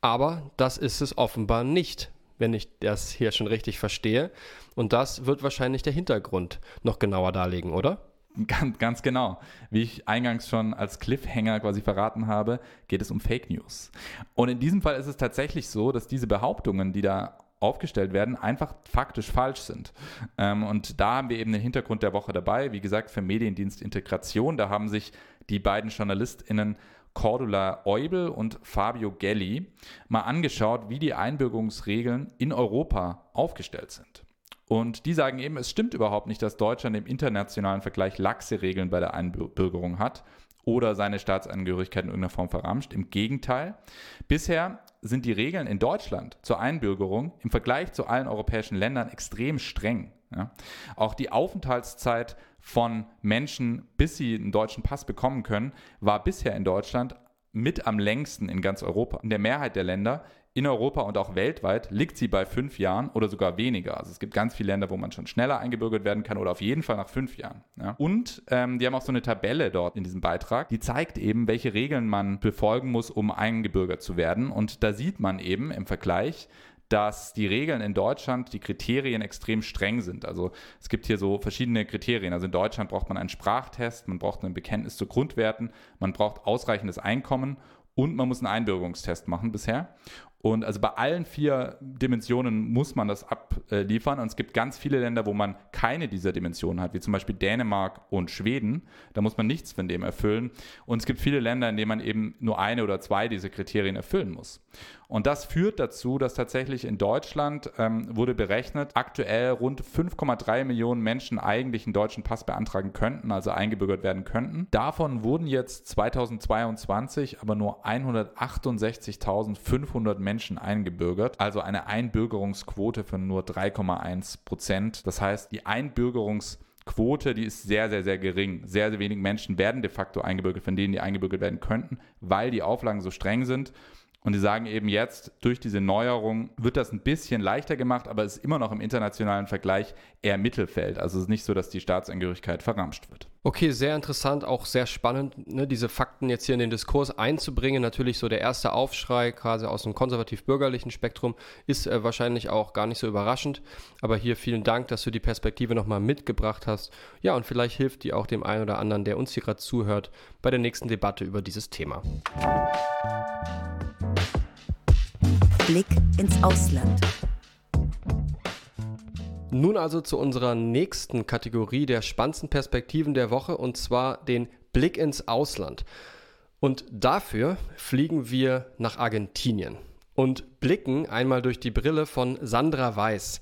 Aber das ist es offenbar nicht, wenn ich das hier schon richtig verstehe. Und das wird wahrscheinlich der Hintergrund noch genauer darlegen, oder? Ganz, ganz, genau. Wie ich eingangs schon als Cliffhanger quasi verraten habe, geht es um Fake News. Und in diesem Fall ist es tatsächlich so, dass diese Behauptungen, die da aufgestellt werden, einfach faktisch falsch sind. Ähm, und da haben wir eben den Hintergrund der Woche dabei. Wie gesagt, für Mediendienst Integration, da haben sich die beiden JournalistInnen Cordula Eubel und Fabio Gelli mal angeschaut, wie die Einbürgerungsregeln in Europa aufgestellt sind. Und die sagen eben, es stimmt überhaupt nicht, dass Deutschland im internationalen Vergleich laxe Regeln bei der Einbürgerung hat oder seine Staatsangehörigkeit in irgendeiner Form verramscht. Im Gegenteil, bisher sind die Regeln in Deutschland zur Einbürgerung im Vergleich zu allen europäischen Ländern extrem streng. Ja. Auch die Aufenthaltszeit von Menschen, bis sie einen deutschen Pass bekommen können, war bisher in Deutschland mit am längsten in ganz Europa. In der Mehrheit der Länder in Europa und auch weltweit liegt sie bei fünf Jahren oder sogar weniger. Also es gibt ganz viele Länder, wo man schon schneller eingebürgert werden kann oder auf jeden Fall nach fünf Jahren. Ja. Und ähm, die haben auch so eine Tabelle dort in diesem Beitrag, die zeigt eben, welche Regeln man befolgen muss, um eingebürgert zu werden. Und da sieht man eben im Vergleich, dass die Regeln in Deutschland, die Kriterien extrem streng sind. Also es gibt hier so verschiedene Kriterien. Also in Deutschland braucht man einen Sprachtest, man braucht ein Bekenntnis zu Grundwerten, man braucht ausreichendes Einkommen und man muss einen Einbürgerungstest machen bisher. Und also bei allen vier Dimensionen muss man das abliefern. Und es gibt ganz viele Länder, wo man keine dieser Dimensionen hat, wie zum Beispiel Dänemark und Schweden. Da muss man nichts von dem erfüllen. Und es gibt viele Länder, in denen man eben nur eine oder zwei dieser Kriterien erfüllen muss. Und das führt dazu, dass tatsächlich in Deutschland ähm, wurde berechnet, aktuell rund 5,3 Millionen Menschen eigentlich einen deutschen Pass beantragen könnten, also eingebürgert werden könnten. Davon wurden jetzt 2022 aber nur 168.500 Menschen eingebürgert, also eine Einbürgerungsquote von nur 3,1 Prozent. Das heißt, die Einbürgerungsquote, die ist sehr, sehr, sehr gering. Sehr, sehr wenig Menschen werden de facto eingebürgert, von denen die eingebürgert werden könnten, weil die Auflagen so streng sind. Und die sagen eben jetzt, durch diese Neuerung wird das ein bisschen leichter gemacht, aber es ist immer noch im internationalen Vergleich eher Mittelfeld. Also es ist nicht so, dass die Staatsangehörigkeit verramscht wird. Okay, sehr interessant, auch sehr spannend, ne, diese Fakten jetzt hier in den Diskurs einzubringen. Natürlich so der erste Aufschrei, quasi aus dem konservativ-bürgerlichen Spektrum, ist äh, wahrscheinlich auch gar nicht so überraschend. Aber hier vielen Dank, dass du die Perspektive nochmal mitgebracht hast. Ja, und vielleicht hilft die auch dem einen oder anderen, der uns hier gerade zuhört, bei der nächsten Debatte über dieses Thema. Blick ins Ausland. Nun also zu unserer nächsten Kategorie der spannendsten Perspektiven der Woche und zwar den Blick ins Ausland. Und dafür fliegen wir nach Argentinien und blicken einmal durch die Brille von Sandra Weiß.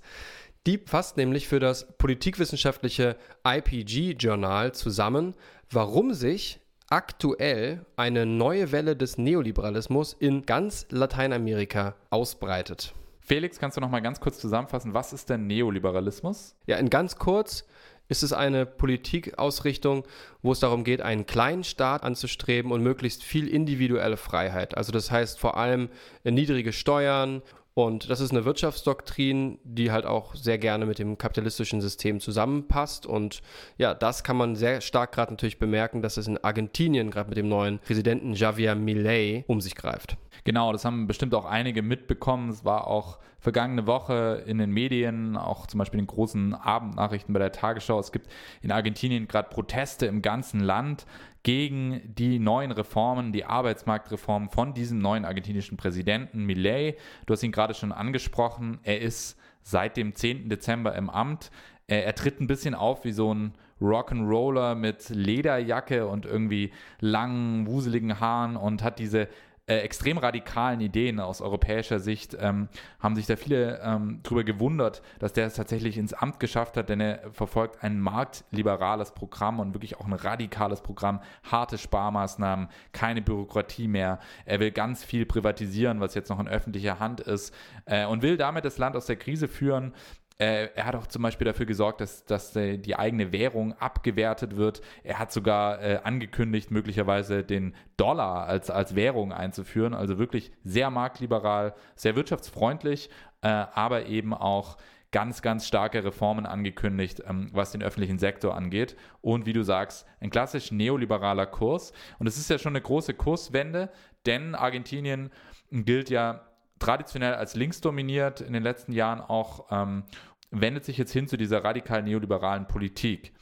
Die fasst nämlich für das politikwissenschaftliche IPG-Journal zusammen, warum sich aktuell eine neue Welle des Neoliberalismus in ganz Lateinamerika ausbreitet. Felix, kannst du noch mal ganz kurz zusammenfassen, was ist denn Neoliberalismus? Ja, in ganz kurz ist es eine Politikausrichtung, wo es darum geht, einen kleinen Staat anzustreben und möglichst viel individuelle Freiheit. Also das heißt vor allem niedrige Steuern und das ist eine Wirtschaftsdoktrin, die halt auch sehr gerne mit dem kapitalistischen System zusammenpasst. Und ja, das kann man sehr stark gerade natürlich bemerken, dass es in Argentinien gerade mit dem neuen Präsidenten Javier Milei um sich greift. Genau, das haben bestimmt auch einige mitbekommen. Es war auch vergangene Woche in den Medien, auch zum Beispiel in den großen Abendnachrichten bei der Tagesschau. Es gibt in Argentinien gerade Proteste im ganzen Land gegen die neuen Reformen, die Arbeitsmarktreformen von diesem neuen argentinischen Präsidenten Millet. Du hast ihn gerade schon angesprochen. Er ist seit dem 10. Dezember im Amt. Er, er tritt ein bisschen auf wie so ein Rock'n'Roller mit Lederjacke und irgendwie langen, wuseligen Haaren und hat diese äh, extrem radikalen Ideen aus europäischer Sicht ähm, haben sich da viele ähm, darüber gewundert, dass der es tatsächlich ins Amt geschafft hat, denn er verfolgt ein marktliberales Programm und wirklich auch ein radikales Programm, harte Sparmaßnahmen, keine Bürokratie mehr. Er will ganz viel privatisieren, was jetzt noch in öffentlicher Hand ist äh, und will damit das Land aus der Krise führen. Äh, er hat auch zum Beispiel dafür gesorgt, dass, dass äh, die eigene Währung abgewertet wird. Er hat sogar äh, angekündigt, möglicherweise den Dollar als, als Währung einzuführen. Also wirklich sehr marktliberal, sehr wirtschaftsfreundlich, äh, aber eben auch ganz, ganz starke Reformen angekündigt, ähm, was den öffentlichen Sektor angeht. Und wie du sagst, ein klassisch neoliberaler Kurs. Und es ist ja schon eine große Kurswende, denn Argentinien gilt ja traditionell als links dominiert, in den letzten Jahren auch, ähm, wendet sich jetzt hin zu dieser radikal neoliberalen Politik.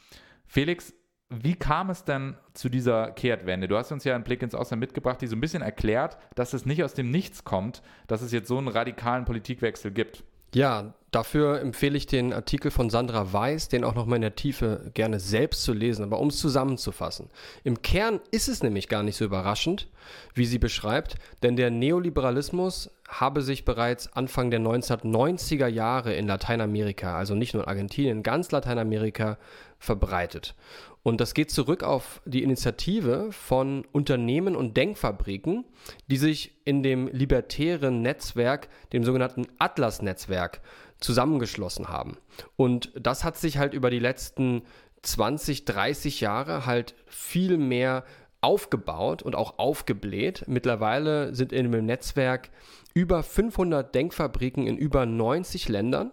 Felix, wie kam es denn zu dieser Kehrtwende? Du hast uns ja einen Blick ins Ausland mitgebracht, die so ein bisschen erklärt, dass es nicht aus dem Nichts kommt, dass es jetzt so einen radikalen Politikwechsel gibt. Ja, dafür empfehle ich den Artikel von Sandra Weiß, den auch nochmal in der Tiefe gerne selbst zu lesen, aber um es zusammenzufassen. Im Kern ist es nämlich gar nicht so überraschend, wie sie beschreibt, denn der Neoliberalismus habe sich bereits Anfang der 1990er Jahre in Lateinamerika, also nicht nur in Argentinien, ganz Lateinamerika verbreitet. Und das geht zurück auf die Initiative von Unternehmen und Denkfabriken, die sich in dem libertären Netzwerk, dem sogenannten Atlas-Netzwerk, zusammengeschlossen haben. Und das hat sich halt über die letzten 20, 30 Jahre halt viel mehr aufgebaut und auch aufgebläht. Mittlerweile sind in dem Netzwerk über 500 Denkfabriken in über 90 Ländern.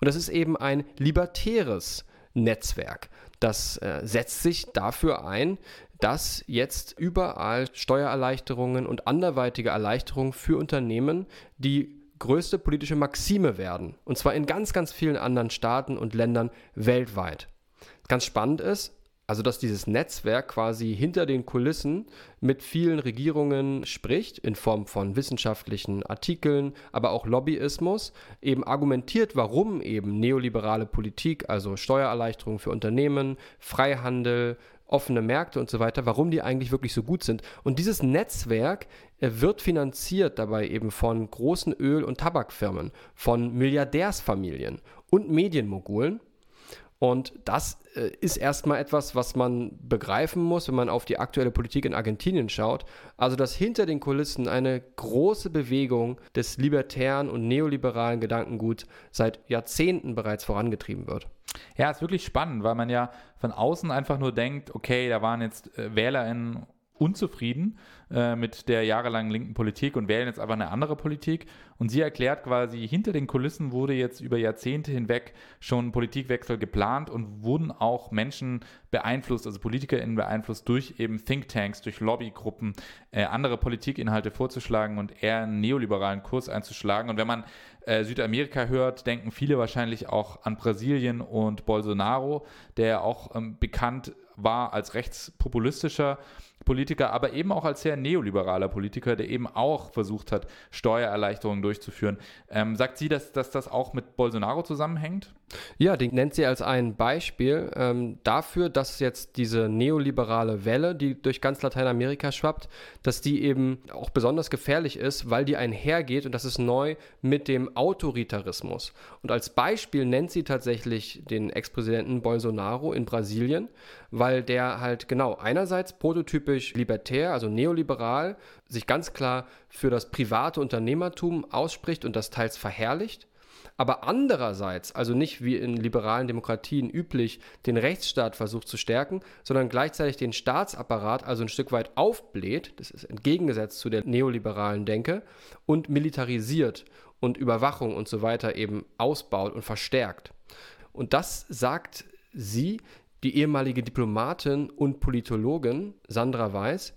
Und das ist eben ein libertäres Netzwerk. Das äh, setzt sich dafür ein, dass jetzt überall Steuererleichterungen und anderweitige Erleichterungen für Unternehmen die größte politische Maxime werden. Und zwar in ganz, ganz vielen anderen Staaten und Ländern weltweit. Ganz spannend ist, also dass dieses Netzwerk quasi hinter den Kulissen mit vielen Regierungen spricht, in Form von wissenschaftlichen Artikeln, aber auch Lobbyismus, eben argumentiert, warum eben neoliberale Politik, also Steuererleichterungen für Unternehmen, Freihandel, offene Märkte und so weiter, warum die eigentlich wirklich so gut sind. Und dieses Netzwerk äh, wird finanziert dabei eben von großen Öl- und Tabakfirmen, von Milliardärsfamilien und Medienmogulen. Und das äh, ist erstmal etwas, was man begreifen muss, wenn man auf die aktuelle Politik in Argentinien schaut. Also, dass hinter den Kulissen eine große Bewegung des libertären und neoliberalen Gedankenguts seit Jahrzehnten bereits vorangetrieben wird. Ja, ist wirklich spannend, weil man ja von außen einfach nur denkt, okay, da waren jetzt äh, WählerInnen unzufrieden äh, mit der jahrelangen linken Politik und wählen jetzt aber eine andere Politik. Und sie erklärt quasi, hinter den Kulissen wurde jetzt über Jahrzehnte hinweg schon Politikwechsel geplant und wurden auch Menschen beeinflusst, also PolitikerInnen beeinflusst durch eben Thinktanks, durch Lobbygruppen, äh, andere Politikinhalte vorzuschlagen und eher einen neoliberalen Kurs einzuschlagen. Und wenn man äh, Südamerika hört, denken viele wahrscheinlich auch an Brasilien und Bolsonaro, der auch ähm, bekannt war als rechtspopulistischer Politiker, aber eben auch als sehr neoliberaler Politiker, der eben auch versucht hat, Steuererleichterungen durchzuführen. Ähm, sagt sie, dass, dass das auch mit Bolsonaro zusammenhängt? Ja, den nennt sie als ein Beispiel ähm, dafür, dass jetzt diese neoliberale Welle, die durch ganz Lateinamerika schwappt, dass die eben auch besonders gefährlich ist, weil die einhergeht und das ist neu mit dem Autoritarismus. Und als Beispiel nennt sie tatsächlich den Ex-Präsidenten Bolsonaro in Brasilien, weil der halt genau einerseits prototypisch libertär, also neoliberal, sich ganz klar für das private Unternehmertum ausspricht und das teils verherrlicht aber andererseits, also nicht wie in liberalen Demokratien üblich, den Rechtsstaat versucht zu stärken, sondern gleichzeitig den Staatsapparat also ein Stück weit aufbläht, das ist entgegengesetzt zu der neoliberalen Denke, und militarisiert und Überwachung und so weiter eben ausbaut und verstärkt. Und das sagt sie, die ehemalige Diplomatin und Politologin Sandra Weiß,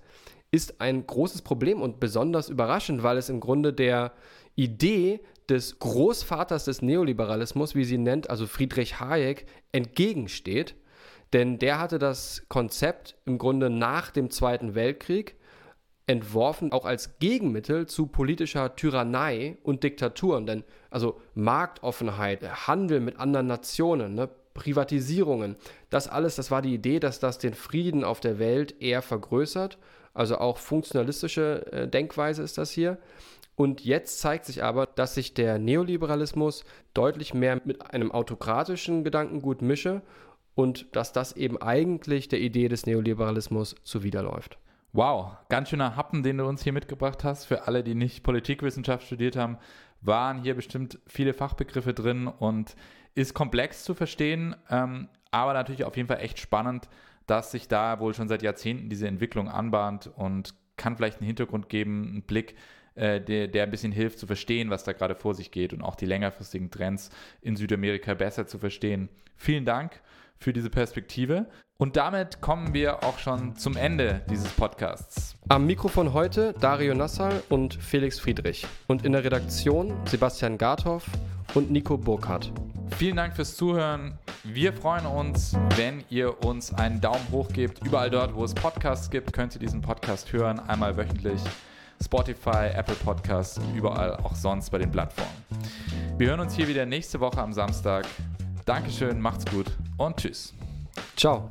ist ein großes Problem und besonders überraschend, weil es im Grunde der Idee des Großvaters des Neoliberalismus, wie sie nennt, also Friedrich Hayek, entgegensteht. Denn der hatte das Konzept im Grunde nach dem Zweiten Weltkrieg entworfen, auch als Gegenmittel zu politischer Tyrannei und Diktaturen. Denn also Marktoffenheit, Handel mit anderen Nationen, ne, Privatisierungen, das alles, das war die Idee, dass das den Frieden auf der Welt eher vergrößert. Also auch funktionalistische äh, Denkweise ist das hier. Und jetzt zeigt sich aber, dass sich der Neoliberalismus deutlich mehr mit einem autokratischen Gedankengut mische und dass das eben eigentlich der Idee des Neoliberalismus zuwiderläuft. Wow, ganz schöner Happen, den du uns hier mitgebracht hast. Für alle, die nicht Politikwissenschaft studiert haben, waren hier bestimmt viele Fachbegriffe drin und ist komplex zu verstehen, ähm, aber natürlich auf jeden Fall echt spannend, dass sich da wohl schon seit Jahrzehnten diese Entwicklung anbahnt und kann vielleicht einen Hintergrund geben, einen Blick, äh, der, der ein bisschen hilft zu verstehen, was da gerade vor sich geht und auch die längerfristigen Trends in Südamerika besser zu verstehen. Vielen Dank für diese Perspektive. Und damit kommen wir auch schon zum Ende dieses Podcasts. Am Mikrofon heute Dario Nassal und Felix Friedrich. Und in der Redaktion Sebastian Garthoff und Nico Burkhardt. Vielen Dank fürs Zuhören. Wir freuen uns, wenn ihr uns einen Daumen hoch gebt. Überall dort, wo es Podcasts gibt, könnt ihr diesen Podcast hören, einmal wöchentlich. Spotify, Apple Podcasts und überall auch sonst bei den Plattformen. Wir hören uns hier wieder nächste Woche am Samstag. Dankeschön, macht's gut und tschüss. Ciao.